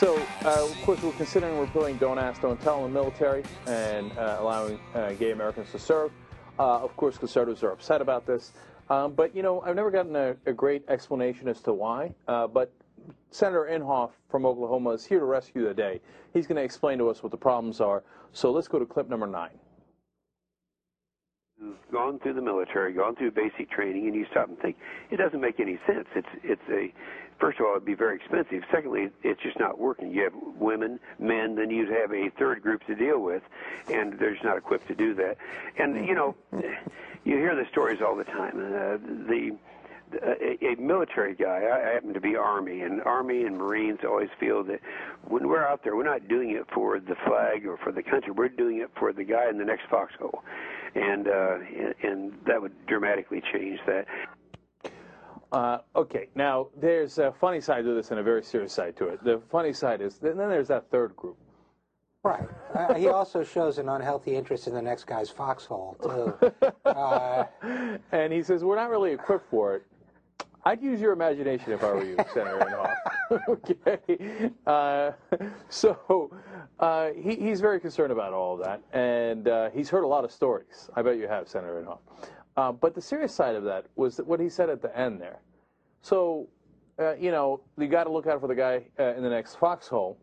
So, uh, of course, we're considering repealing Don't Ask, Don't Tell in the military and uh, allowing uh, gay Americans to serve. Uh, of course, conservatives are upset about this. Um, but, you know, I've never gotten a, a great explanation as to why. Uh, but Senator Inhofe from Oklahoma is here to rescue the day. He's going to explain to us what the problems are. So let's go to clip number nine. gone through the military, gone through basic training, and you stop and think it doesn't make any sense. It's it's a first of all it'd be very expensive. Secondly, it's just not working. You have women, men, then you'd have a third group to deal with, and they're just not equipped to do that. And you know, (laughs) you hear the stories all the time. Uh, the a, a military guy. I happen to be Army, and Army and Marines always feel that when we're out there, we're not doing it for the flag or for the country. We're doing it for the guy in the next foxhole, and uh, and that would dramatically change that. Uh, okay, now there's a funny side to this and a very serious side to it. The funny side is, then there's that third group. Right. Uh, he also shows an unhealthy interest in the next guy's foxhole, too. Uh, (laughs) and he says, we're not really equipped for it. I'd use your imagination if I were you, Senator Inhofe. (laughs) okay. Uh, so uh, he, he's very concerned about all of that, and uh, he's heard a lot of stories. I bet you have, Senator Inhofe. Uh, but the serious side of that was what he said at the end there. So, uh, you know, you got to look out for the guy uh, in the next foxhole.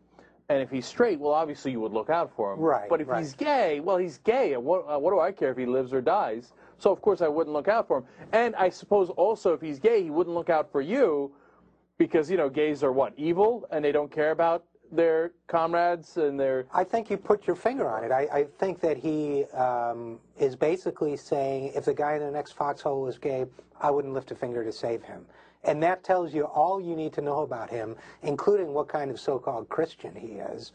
And if he's straight, well, obviously you would look out for him. Right, But if right. he's gay, well, he's gay. And what, uh, what do I care if he lives or dies? So, of course, I wouldn't look out for him. And I suppose also if he's gay, he wouldn't look out for you because, you know, gays are what? Evil and they don't care about their comrades and their. I think you put your finger on it. I, I think that he um, is basically saying if the guy in the next foxhole was gay, I wouldn't lift a finger to save him. And that tells you all you need to know about him, including what kind of so called Christian he is,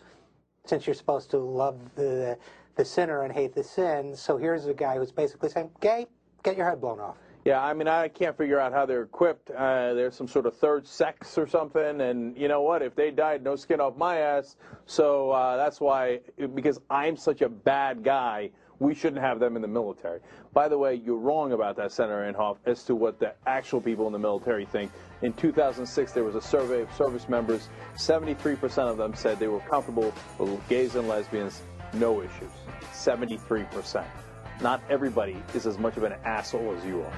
since you're supposed to love the, the sinner and hate the sin. So here's a guy who's basically saying, gay, get your head blown off. Yeah, I mean, I can't figure out how they're equipped. Uh, there's some sort of third sex or something, and you know what? If they died, no skin off my ass. So uh, that's why, because I'm such a bad guy, we shouldn't have them in the military. By the way, you're wrong about that, Senator Inhofe, as to what the actual people in the military think. In 2006, there was a survey of service members. 73% of them said they were comfortable with gays and lesbians, no issues. 73%. Not everybody is as much of an asshole as you are.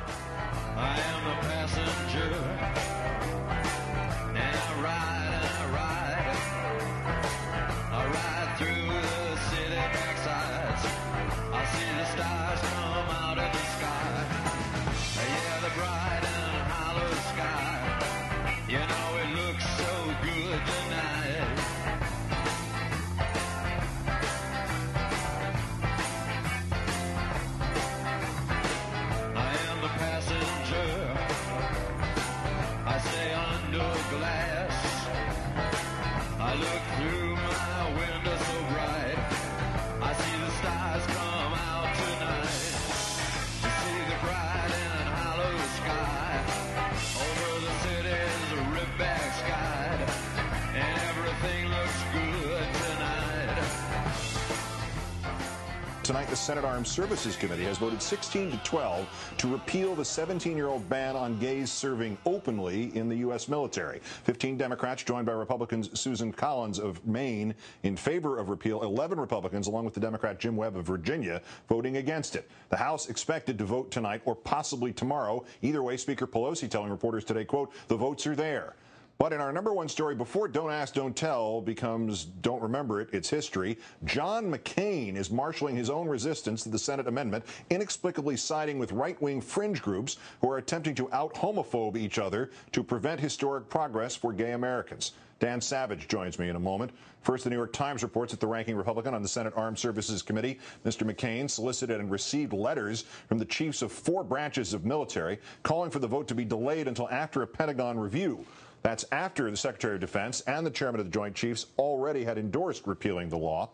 The Senate Armed Services Committee has voted 16 to 12 to repeal the 17-year-old ban on gays serving openly in the U.S. military. 15 Democrats, joined by Republicans Susan Collins of Maine, in favor of repeal. 11 Republicans, along with the Democrat Jim Webb of Virginia, voting against it. The House expected to vote tonight or possibly tomorrow. Either way, Speaker Pelosi telling reporters today, quote, the votes are there. But in our number one story, before Don't Ask, Don't Tell becomes Don't Remember It, It's History, John McCain is marshaling his own resistance to the Senate amendment, inexplicably siding with right wing fringe groups who are attempting to out homophobe each other to prevent historic progress for gay Americans. Dan Savage joins me in a moment. First, the New York Times reports that the ranking Republican on the Senate Armed Services Committee, Mr. McCain, solicited and received letters from the chiefs of four branches of military calling for the vote to be delayed until after a Pentagon review. That's after the Secretary of Defense and the Chairman of the Joint Chiefs already had endorsed repealing the law.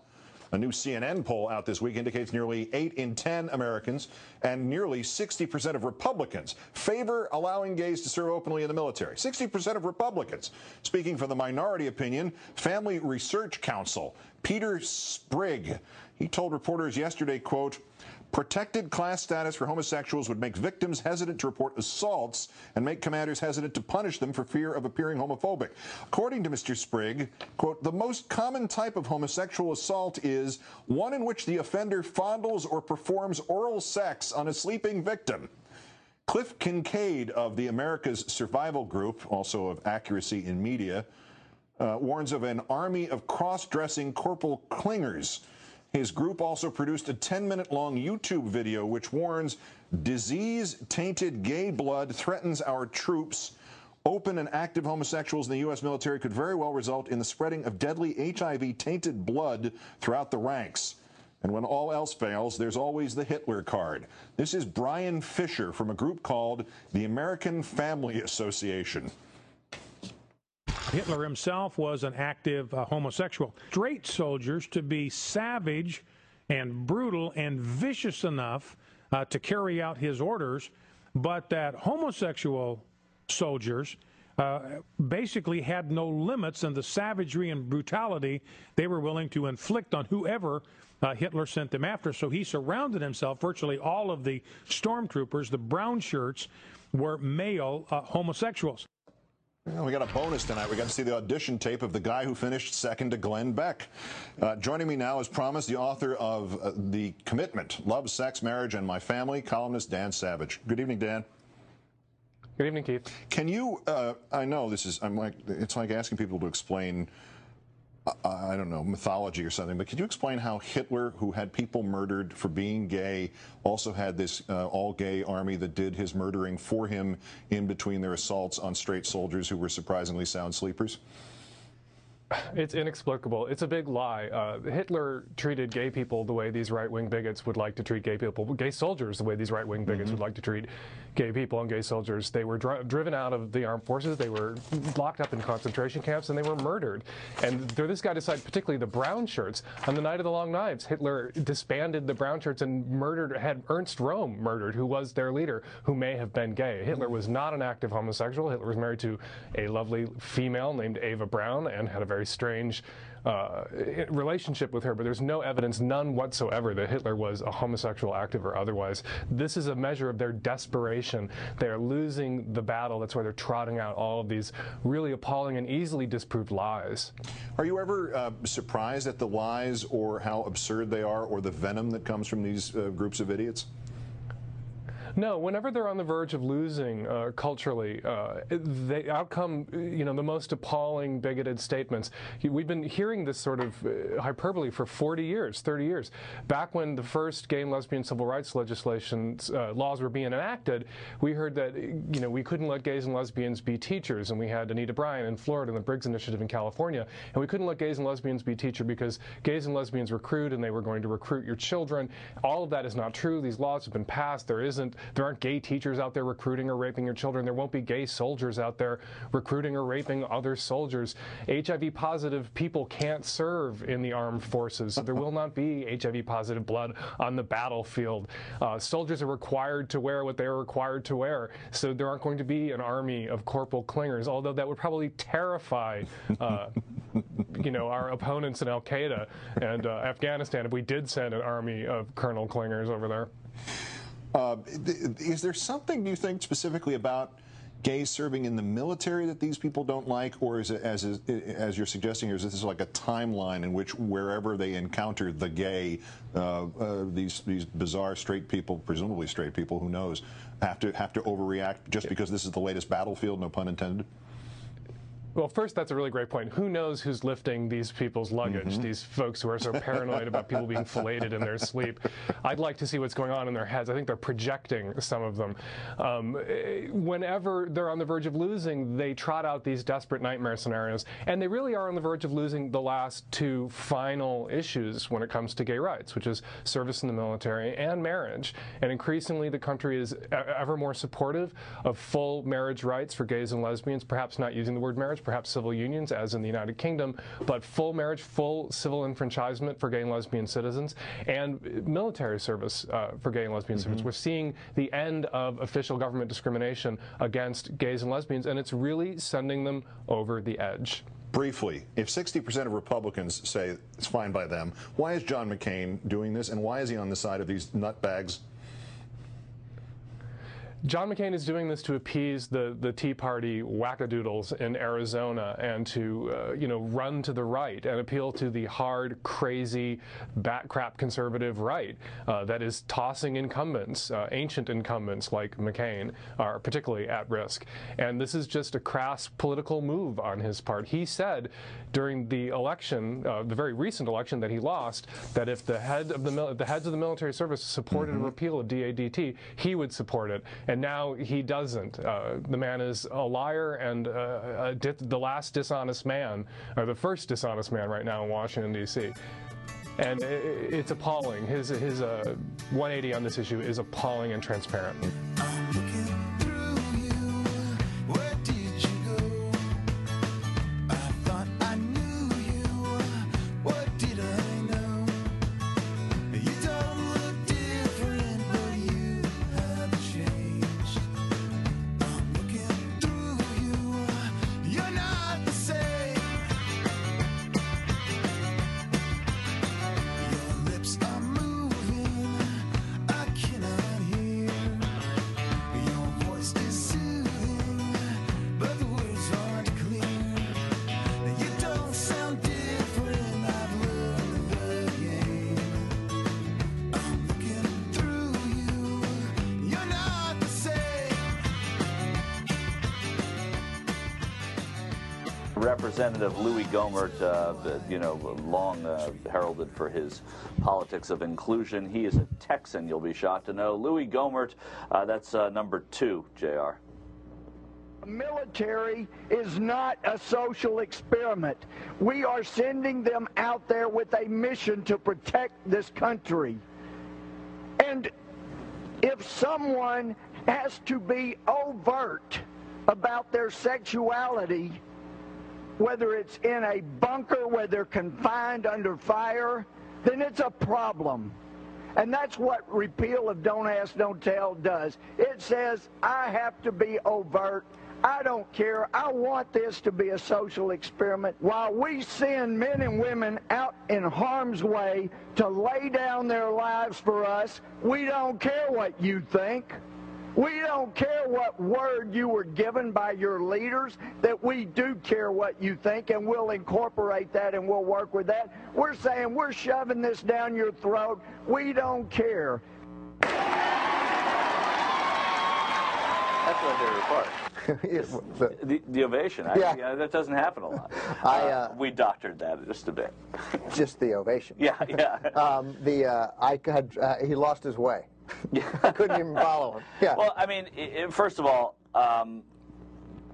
A new CNN poll out this week indicates nearly 8 in 10 Americans and nearly 60% of Republicans favor allowing gays to serve openly in the military. 60% of Republicans. Speaking for the minority opinion, Family Research Council, Peter Sprigg, he told reporters yesterday, quote, Protected class status for homosexuals would make victims hesitant to report assaults and make commanders hesitant to punish them for fear of appearing homophobic. According to Mr. Sprigg, quote, the most common type of homosexual assault is one in which the offender fondles or performs oral sex on a sleeping victim. Cliff Kincaid of the America's Survival Group, also of Accuracy in Media, uh, warns of an army of cross-dressing corporal Klingers. His group also produced a 10-minute long YouTube video which warns disease-tainted gay blood threatens our troops. Open and active homosexuals in the U.S. military could very well result in the spreading of deadly HIV-tainted blood throughout the ranks. And when all else fails, there's always the Hitler card. This is Bryan Fischer from a group called the American Family Association. Hitler himself was an active uh, homosexual. Straight soldiers to be savage and brutal and vicious enough uh, to carry out his orders, but that homosexual soldiers uh, basically had no limits in the savagery and brutality they were willing to inflict on whoever uh, Hitler sent them after. So he surrounded himself, virtually all of the stormtroopers, the brown shirts, were male uh, homosexuals. Well, we got a bonus tonight. We got to see the audition tape of the guy who finished second to Glenn Beck. Uh, joining me now, as promised, the author of uh, The Commitment Love, Sex, Marriage, and My Family, columnist Dan Savage. Good evening, Dan. Good evening, Keith. Can you, uh, I know this is, I'm like, it's like asking people to explain, I don't know, mythology or something, but could you explain how Hitler, who had people murdered for being gay, also had this uh, all gay army that did his murdering for him in between their assaults on straight soldiers who were surprisingly sound sleepers? It's inexplicable. It's a big lie. Uh, Hitler treated gay people the way these right-wing bigots would like to treat gay people, gay soldiers the way these right-wing bigots Mm-hmm. would like to treat gay people and gay soldiers. They were dri- driven out of the armed forces. They were locked up in concentration camps, and they were murdered. And this guy decided, particularly the brown shirts, on the night of the Long Knives, Hitler disbanded the brown shirts and murdered, had Ernst Röhm murdered, who was their leader, who may have been gay. Hitler was not an active homosexual. Hitler was married to a lovely female named Ava Braun and had a very strange uh, relationship with her, but there's no evidence, none whatsoever, that Hitler was a homosexual active or otherwise. This is a measure of their desperation. They are losing the battle. That's why they're trotting out all of these really appalling and easily disproved lies. Are you ever uh, surprised at the lies or how absurd they are or the venom that comes from these uh, groups of idiots? No, whenever they're on the verge of losing uh, culturally, uh, they outcome, you know, the most appalling, bigoted statements. We've been hearing this sort of uh, hyperbole for 40 years, 30 years. Back when the first gay and lesbian civil rights legislation uh, laws were being enacted, we heard that, you know, we couldn't let gays and lesbians be teachers, and we had Anita Bryant in Florida and the Briggs Initiative in California, and we couldn't let gays and lesbians be teacher because gays and lesbians recruit, and they were going to recruit your children. All of that is not true. These laws have been passed. There isn't there aren't gay teachers out there recruiting or raping your children. There won't be gay soldiers out there recruiting or raping other soldiers. HIV positive people can't serve in the armed forces. So There will not be HIV positive blood on the battlefield. Uh, soldiers are required to wear what they are required to wear. So there aren't going to be an army of Corporal Klingers, although that would probably terrify. Uh, (laughs) you know, our opponents in Al Qaeda and uh, Afghanistan if we did send an army of Colonel Klingers over there. Uh, is there something you think specifically about gays serving in the military that these people don't like, or is it as is, as you're suggesting, or is this like a timeline in which wherever they encounter the gay, uh, uh, these these bizarre straight people, presumably straight people, who knows, have to have to overreact just because this is the latest battlefield, no pun intended? Well, first, that's a really great point. Who knows who's lifting these people's luggage, these folks who are so paranoid about people being filleted in their sleep? I'd like to see what's going on in their heads. I think they're projecting some of them. Um, eh, whenever they're on the verge of losing, they trot out these desperate nightmare scenarios, and they really are on the verge of losing the last two final issues when it comes to gay rights, which is service in the military and marriage. And increasingly, the country is ever more supportive of full marriage rights for gays and lesbians, perhaps not using the word marriage, perhaps civil unions, as in the United Kingdom, but full marriage, full civil enfranchisement for gay and lesbian citizens, and military service uh, for gay and lesbian citizens. We're seeing the end of official government discrimination against gays and lesbians, and it's really sending them over the edge. Briefly, if 60% of Republicans say it's fine by them, why is John McCain doing this, and why is he on the side of these nutbags? John McCain is doing this to appease the, the Tea Party wackadoodles in Arizona and to, uh, you know, run to the right and appeal to the hard, crazy, bat crap conservative right uh, that is tossing incumbents, uh, ancient incumbents like McCain, are particularly at risk. And this is just a crass political move on his part. He said during the election, uh, the very recent election that he lost, that if the head of the mil- the heads of the military service supported a repeal of DADT, he would support it. And now he doesn't. Uh, the man is a liar and uh, a the last dishonest man, or the first dishonest man right now in Washington D.C. And i- i- it's appalling. His his uh, 180 on this issue is appalling and transparent. Gohmert, uh, you know, long uh, heralded for his politics of inclusion. He is a Texan, you'll be shocked to know. Louie Gohmert, uh, that's uh, number two, JR. The military is not a social experiment. We are sending them out there with a mission to protect this country. And if someone has to be overt about their sexuality, whether it's in a bunker where they're confined under fire, then it's a problem. And that's what repeal of Don't Ask, Don't Tell does. It says, I have to be overt. I don't care. I want this to be a social experiment. While we send men and women out in harm's way to lay down their lives for us, we don't care what you think. We don't care what word you were given by your leaders, that we do care what you think, and we'll incorporate that and we'll work with that. We're saying we're shoving this down your throat. We don't care. That's my favorite part. the, the ovation. I, Yeah. yeah, that doesn't happen a lot. (laughs) I, uh, we doctored that just a bit. Just the ovation. (laughs) Yeah, yeah. Um, the uh, I had uh, he lost his way. (laughs) I couldn't even follow him. Yeah. Well, I mean, i i first of all, um,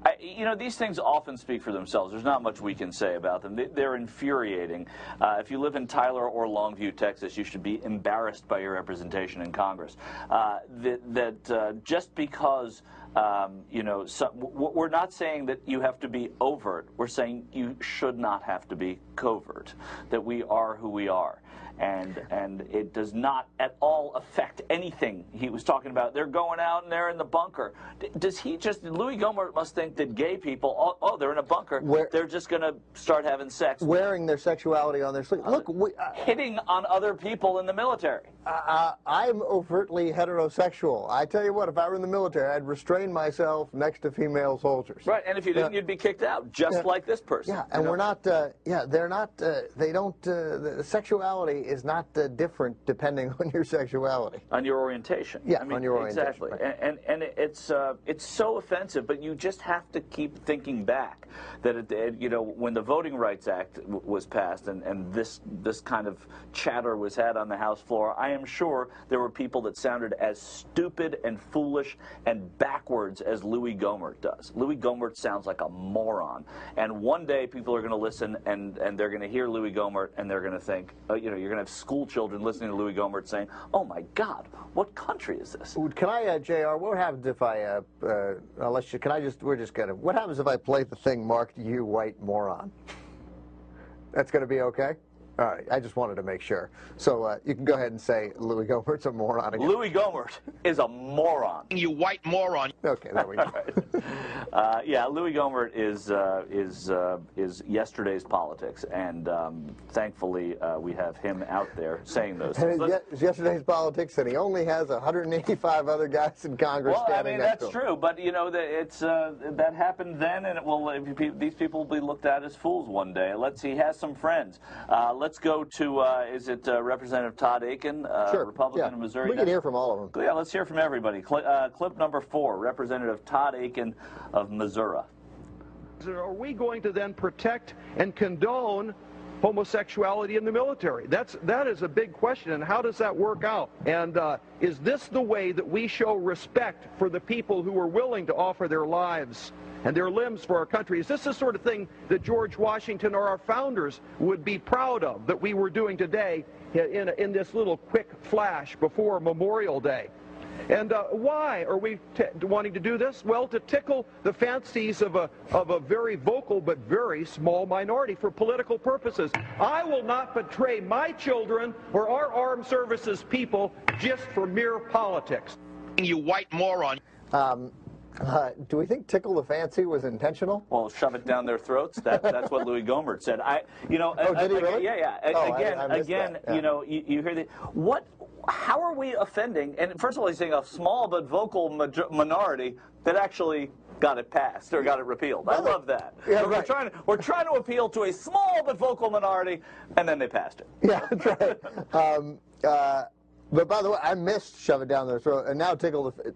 I, you know, these things often speak for themselves. There's not much we can say about them. They, they're infuriating. Uh, if you live in Tyler or Longview, Texas, you should be embarrassed by your representation in Congress. Uh, that that uh, just because. Um, you know, so, we're not saying that you have to be overt. We're saying you should not have to be covert. That we are who we are, and and it does not at all affect anything he was talking about. They're going out and they're in the bunker. D- Does he just? Louie Gohmert must think that gay people, oh, oh they're in a bunker. they're just going to start having sex, Wearing their sexuality on their sleeve. Look, we, uh, hitting on other people in the military. uh, I'm overtly heterosexual. I tell you what, if I were in the military, I'd restrain myself next to female soldiers. Right, and if you didn't, Yeah. you'd be kicked out, just Yeah. like this person. Yeah, you and know? we're not. Uh, yeah, they're not. Uh, they don't. Uh, the sexuality is not uh, different depending (laughs) on your sexuality. on your orientation. Yeah, I mean, on your orientation, exactly. right. And and, and it's uh, it's so offensive, but you just have to keep thinking back that it, it- you know when the Voting Rights Act w- was passed and, and this this kind of chatter was had on the House floor, I am sure there were people that sounded as stupid and foolish and backwards as Louie Gohmert does. Louie Gohmert sounds like a moron, and one day people are going to listen and and they're going to hear Louie Gohmert and they're going to think, uh, you know, you're going to have school children listening to Louie Gohmert saying, "Oh my God, what country is this?" Can I, uh, Jr. What happens if I? Uh, uh, unless you, can I just? We're just gonna. What happens if I play the thing marked "You White Moron"? That's going to be okay. All right. I just wanted to make sure. So uh, you can go ahead and say Louie Gohmert's a moron again. Louie Gohmert is a moron. You white moron. Okay, there we go. (laughs) Uh, yeah, Louie Gohmert is uh, is uh, is yesterday's politics, and um, thankfully uh, we have him out there saying those. And things. it's, ye- it's yesterday's politics, and he only has 185 other guys in Congress Well, I mean that's to true, but you know that it's uh, that happened then, and it will. These people will be looked at as fools one day. Let's. He has some friends. Uh, let's go to. Uh, is it uh, Representative Todd Akin, uh, Sure, Republican yeah. of Missouri? We can hear from all of them. Yeah, let's hear from everybody. Cli uh, clip number four, Representative Todd Akin of Missouri. Are we going to then protect and condone homosexuality in the military? That's that is a big question, and how does that work out? And uh, is this the way that we show respect for the people who are willing to offer their lives and their limbs for our country? Is this the sort of thing that George Washington or our founders would be proud of that we were doing today in, in this little quick flash before Memorial Day? And uh, why are we t- wanting to do this? Well, to tickle the fancies of a, of a very vocal but very small minority for political purposes. I will not betray my children or our armed services people just for mere politics. You white moron. Um, uh, do we think tickle the fancy was intentional? Well, shove it down their throats. That, that's what Louie Gohmert said. I, you know, Oh, I- did he I- really? yeah, yeah. Oh, again, I missed again, yeah. you know, you, you hear the what? How are we offending? And first of all, he's saying a small but vocal major- minority that actually got it passed or got it repealed. I love that. Yeah, we're, right. trying, we're trying to appeal to a small but vocal minority, and then they passed it. Yeah, (laughs) that's right. um, uh, but by the way, I missed shove it down their throat, and now tickle the.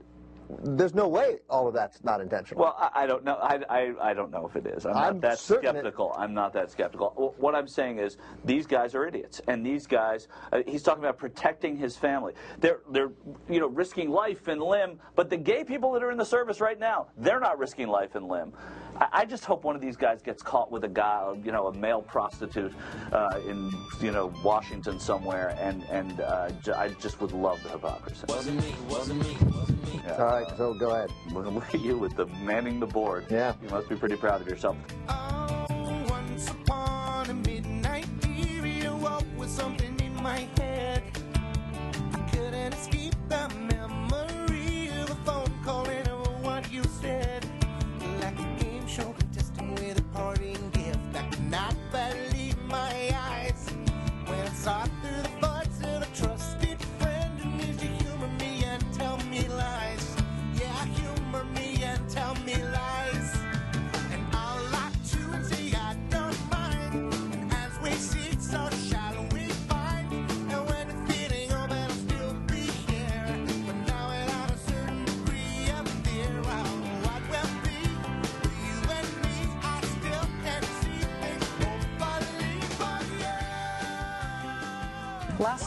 There's no way all of that's not intentional. Well, I, I don't know. I, I, I don't know if it is. I'm, I'm not that certain it- skeptical. I'm not that skeptical. What I'm saying is these guys are idiots, and these guys. Uh, he's talking about protecting his family. They're they're you know risking life and limb, but the gay people that are in the service right now, they're not risking life and limb. I, I just hope one of these guys gets caught with a guy, you know, a male prostitute uh, in you know Washington somewhere, and and uh, j- I just would love the hypocrisy. Wasn't me. Wasn't me. Yeah. Right, so go ahead. (laughs) Look at you with the manning the board. Yeah. You must be pretty proud of yourself.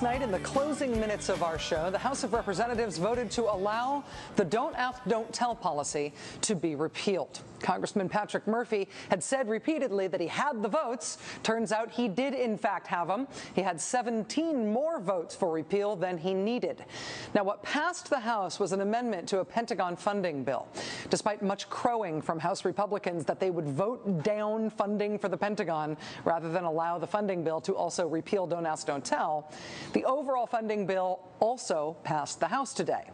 Night, in the closing minutes of our show, the House of Representatives voted to allow the Don't Ask, Don't Tell policy to be repealed. Congressman Patrick Murphy had said repeatedly that he had the votes. Turns out he did, in fact, have them. He had 17 more votes for repeal than he needed. Now, what passed the House was an amendment to a Pentagon funding bill. Despite much crowing from House Republicans that they would vote down funding for the Pentagon rather than allow the funding bill to also repeal Don't Ask, Don't Tell, the overall funding bill also passed the House today.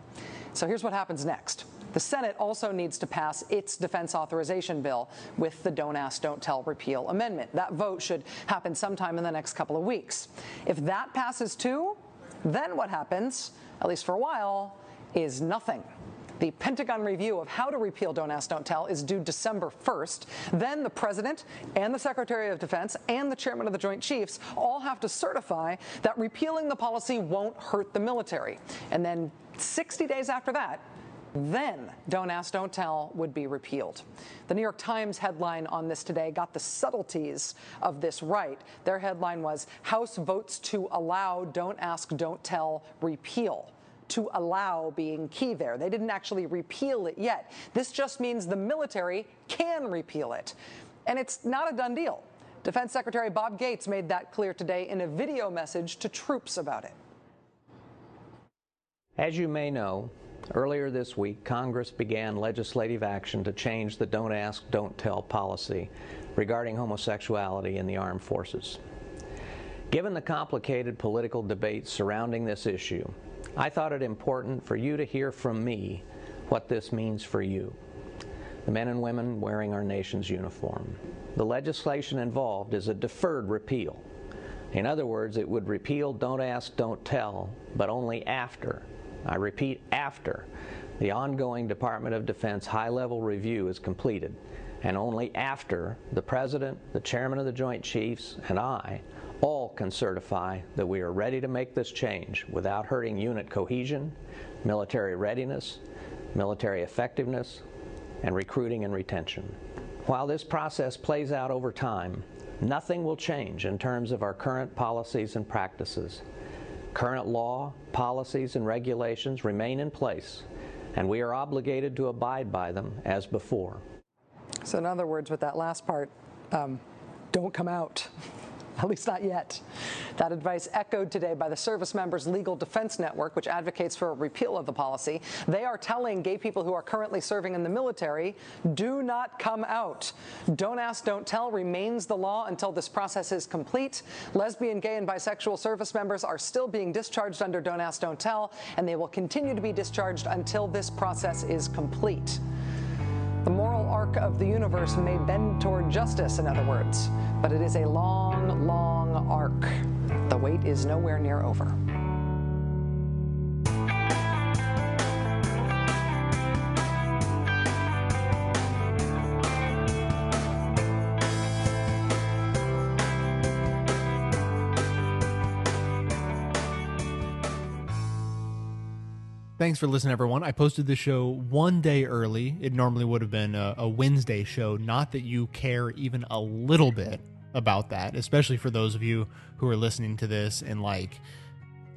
So here's what happens next. The Senate also needs to pass its defense authorization bill with the Don't Ask, Don't Tell repeal amendment. That vote should happen sometime in the next couple of weeks. If that passes too, then what happens, at least for a while, is nothing. The Pentagon review of how to repeal Don't Ask, Don't Tell is due December 1st. Then the President and the Secretary of Defense and the Chairman of the Joint Chiefs all have to certify that repealing the policy won't hurt the military. And then 60 days after that, then Don't Ask, Don't Tell would be repealed. The New York Times headline on this today got the subtleties of this right. Their headline was House votes to allow Don't Ask, Don't Tell repeal. To allow being key there. They didn't actually repeal it yet. This just means the military can repeal it. And it's not a done deal. Defense Secretary Bob Gates made that clear today in a video message to troops about it. As you may know, earlier this week, Congress began legislative action to change the Don't Ask, Don't Tell policy regarding homosexuality in the armed forces. Given the complicated political debate surrounding this issue, I thought it important for you to hear from me what this means for you, the men and women wearing our nation's uniform. The legislation involved is a deferred repeal. In other words, it would repeal Don't Ask, Don't Tell, but only after, I repeat, after, the ongoing Department of Defense high level review is completed, and only after the President, the Chairman of the Joint Chiefs, and I all can certify that we are ready to make this change without hurting unit cohesion, military readiness, military effectiveness, and recruiting and retention. While this process plays out over time, nothing will change in terms of our current policies and practices. Current law, policies, and regulations remain in place, and we are obligated to abide by them as before. So, in other words, with that last part, um, don't come out. (laughs) (laughs) At least not yet. That advice echoed today by the Service Members Legal Defense Network, which advocates for a repeal of the policy. They are telling gay people who are currently serving in the military do not come out. Don't ask, don't tell remains the law until this process is complete. Lesbian, gay, and bisexual service members are still being discharged under Don't Ask, Don't Tell, and they will continue to be discharged until this process is complete. The moral arc of the universe may bend toward justice, in other words, but it is a long, long arc. The wait is nowhere near over. Thanks for listening, everyone. I posted the show one day early. It normally would have been a, a Wednesday show. Not that you care even a little bit about that, especially for those of you who are listening to this in like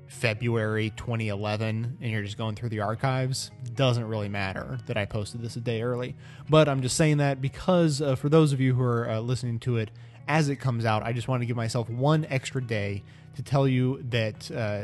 February 2011 and you're just going through the archives. Doesn't really matter that I posted this a day early. But I'm just saying that because uh, for those of you who are uh, listening to it as it comes out, I just want to give myself one extra day to tell you that. Uh,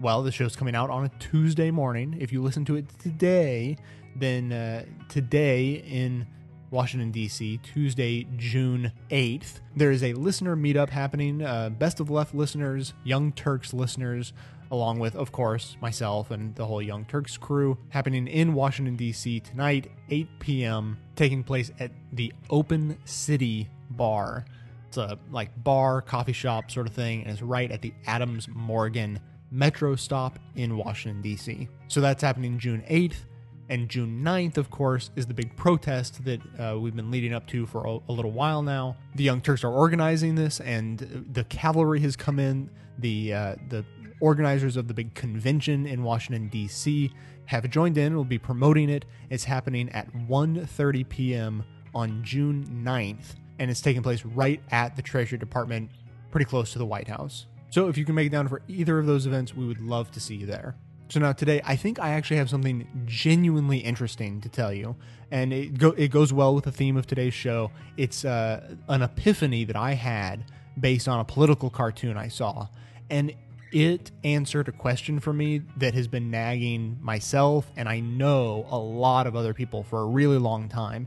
well, the show's coming out on a Tuesday morning. If you listen to it today, then uh, today in Washington, D.C., Tuesday, June 8th, there is a listener meetup happening. Uh, Best of the Left listeners, Young Turks listeners, along with, of course, myself and the whole Young Turks crew, happening in Washington, D.C. tonight, 8 p.m., taking place at the Open City Bar. It's a like bar, coffee shop sort of thing, and it's right at the Adams Morgan metro stop in Washington, D.C. So that's happening June 8th. And June 9th, of course, is the big protest that uh, we've been leading up to for a, a, little while now. The Young Turks are organizing this, and the cavalry has come in. The uh, the organizers of the big convention in Washington D.C. have joined in. We'll be promoting it. It's happening at 1:30 p.m. on June 9th, and it's taking place right at the Treasury Department, pretty close to the White House. So if you can make it down for either of those events, we would love to see you there. So now today, I think I actually have something genuinely interesting to tell you, and it go, it goes well with the theme of today's show. It's uh, an epiphany that I had based on a political cartoon I saw, and it answered a question for me that has been nagging myself and I know a lot of other people for a really long time.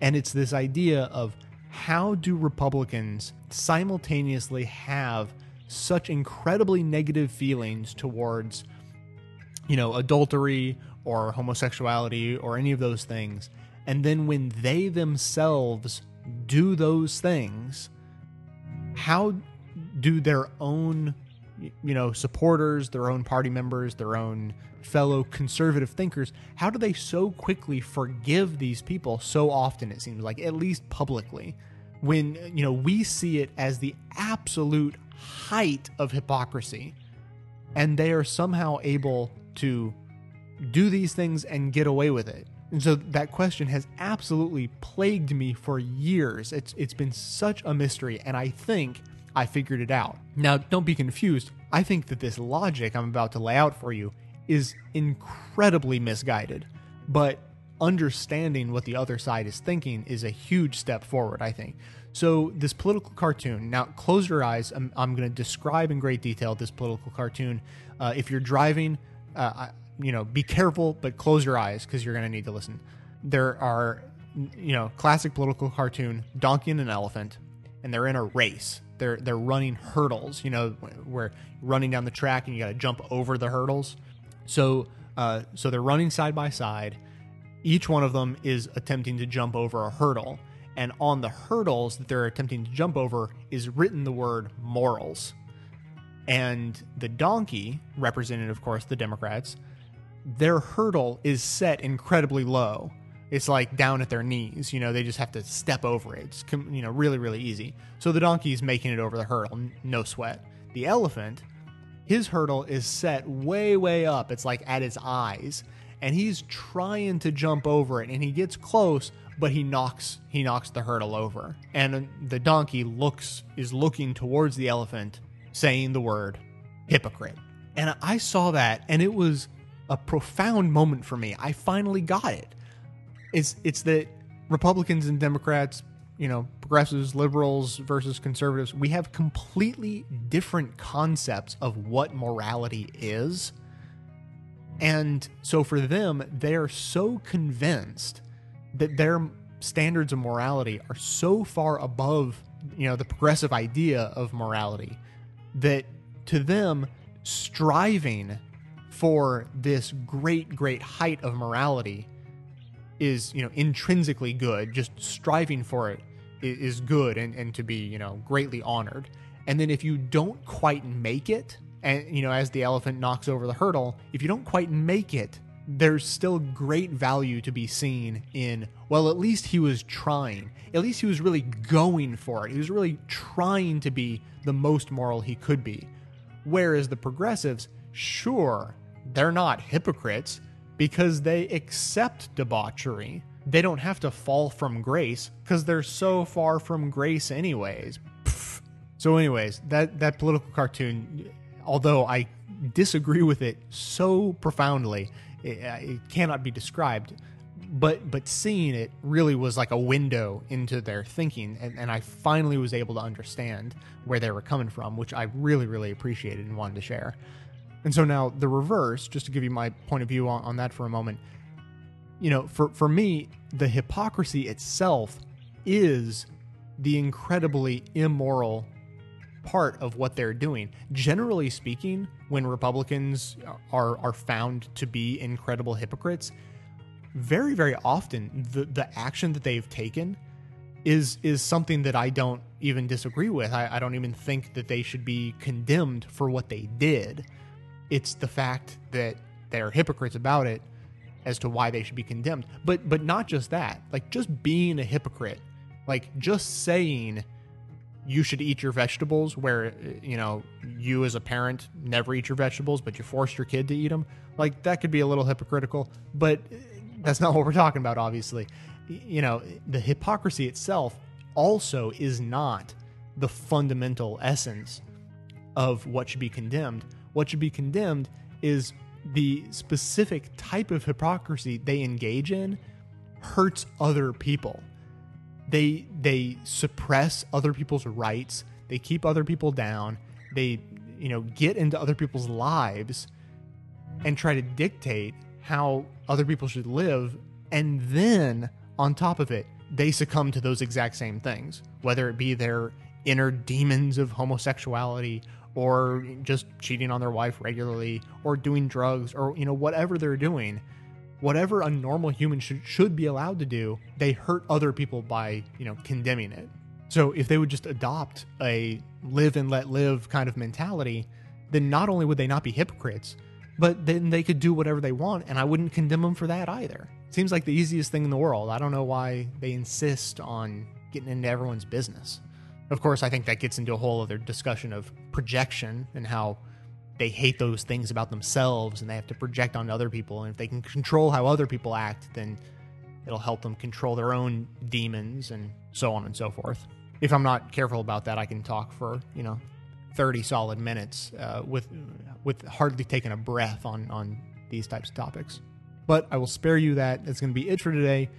And it's this idea of how do Republicans simultaneously have such incredibly negative feelings towards you know adultery or homosexuality or any of those things. And then when they themselves do those things how do their own you know supporters their own party members their own fellow conservative thinkers how do they so quickly forgive these people? So often it seems like at least publicly when you know we see it as the absolute height of hypocrisy and they are somehow able to do these things and get away with it. And so that question has absolutely plagued me for years. It's it's been such a mystery and I think I figured it out. Now, don't be confused. I think that this logic I'm about to lay out for you is incredibly misguided. But understanding what the other side is thinking is a huge step forward, I think. So, this political cartoon, now close your eyes. I'm, I'm going to describe in great detail this political cartoon. Uh, if you're driving, uh, you know, be careful, but close your eyes because you're going to need to listen. There are, you know, classic political cartoon, donkey and an elephant, and they're in a race. They're they're running hurdles, you know, where running down the track and you got to jump over the hurdles. So, uh, so they're running side by side. Each one of them is attempting to jump over a hurdle and on the hurdles that they're attempting to jump over is written the word morals. And the donkey, represented, of course, the Democrats, their hurdle is set incredibly low. It's like down at their knees. You know, they just have to step over it. It's, you know, really, really easy. So the donkey is making it over the hurdle, no sweat. The elephant, his hurdle is set way, way up. It's like at his eyes. And he's trying to jump over it, and he gets close, but he knocks he knocks the hurdle over. And the donkey looks is looking towards the elephant saying the word hypocrite. And i saw that and it was a profound moment for me. I finally got it. It's it's that republicans and democrats you know progressives liberals versus conservatives we have completely different concepts of what morality is. And so for them they're so convinced that their standards of morality are so far above you know the progressive idea of morality that to them striving for this great great height of morality is you know intrinsically good. Just striving for it is good and, and to be you know greatly honored. And then if you don't quite make it and you know as the elephant knocks over the hurdle if you don't quite make it there's still great value to be seen in, well, at least he was trying. At least he was really going for it. He was really trying to be the most moral he could be. Whereas the progressives, sure, they're not hypocrites because they accept debauchery. They don't have to fall from grace because they're so far from grace, anyways. Pff. So, anyways, that that political cartoon, although I disagree with it so profoundly, it, uh, it cannot be described. But but seeing it really was like a window into their thinking, and, and I finally was able to understand where they were coming from, which I really really appreciated and wanted to share. And so now the reverse, just to give you my point of view on, on that for a moment, you know, for, for me, the hypocrisy itself is the incredibly immoral part of what they're doing. Generally speaking, when Republicans are are found to be incredible hypocrites, very very often the the action that they've taken is is something that I don't even disagree with. I, I don't even think that they should be condemned for what they did. It's the fact that they're hypocrites about it as to why they should be condemned. But but not just that. Like just being a hypocrite, like just saying you should eat your vegetables where uh, you know you as a parent never eat your vegetables but you force your kid to eat them like that could be a little hypocritical but uh, that's not what we're talking about obviously. You know the hypocrisy itself also is not the fundamental essence of what should be condemned. What should be condemned is the specific type of hypocrisy they engage in hurts other people they they suppress other people's rights. They keep other people down. They you know get into other people's lives and try to dictate how other people should live. And then on top of it they succumb to those exact same things whether it be their inner demons of homosexuality or just cheating on their wife regularly or doing drugs or you know whatever they're doing whatever a normal human should, should be allowed to do, they hurt other people by, you know, condemning it. So if they would just adopt a live and let live kind of mentality, then not only would they not be hypocrites, but then they could do whatever they want and I wouldn't condemn them for that either. Seems like the easiest thing in the world. I don't know why they insist on getting into everyone's business. Of course, I think that gets into a whole other discussion of projection and how they hate those things about themselves and they have to project onto other people. And if they can control how other people act, then it'll help them control their own demons and so on and so forth. If I'm not careful about that, I can talk for, you know, 30 solid minutes uh, with with hardly taking a breath on on these types of topics. But I will spare you that. That's going to be it for today.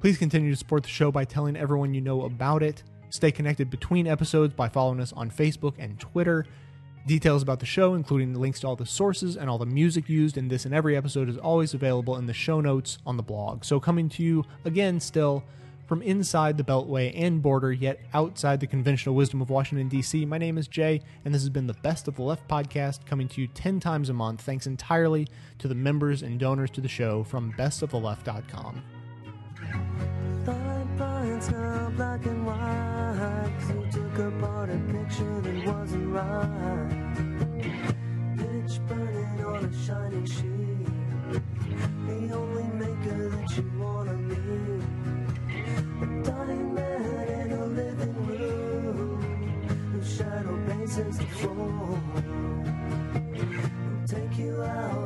Please continue to support the show by telling everyone you know about it. Stay connected between episodes by following us on Facebook and Twitter. Details about the show, including links to all the sources and all the music used in this and every episode, is always available in the show notes on the blog. So, coming to you again, still from inside the Beltway and border, yet outside the conventional wisdom of Washington, D.C., my name is Jay, and this has been the Best of the Left podcast, coming to you 10 times a month, thanks entirely to the members and donors to the show from bestoftheleft.com. before. I'll take you out.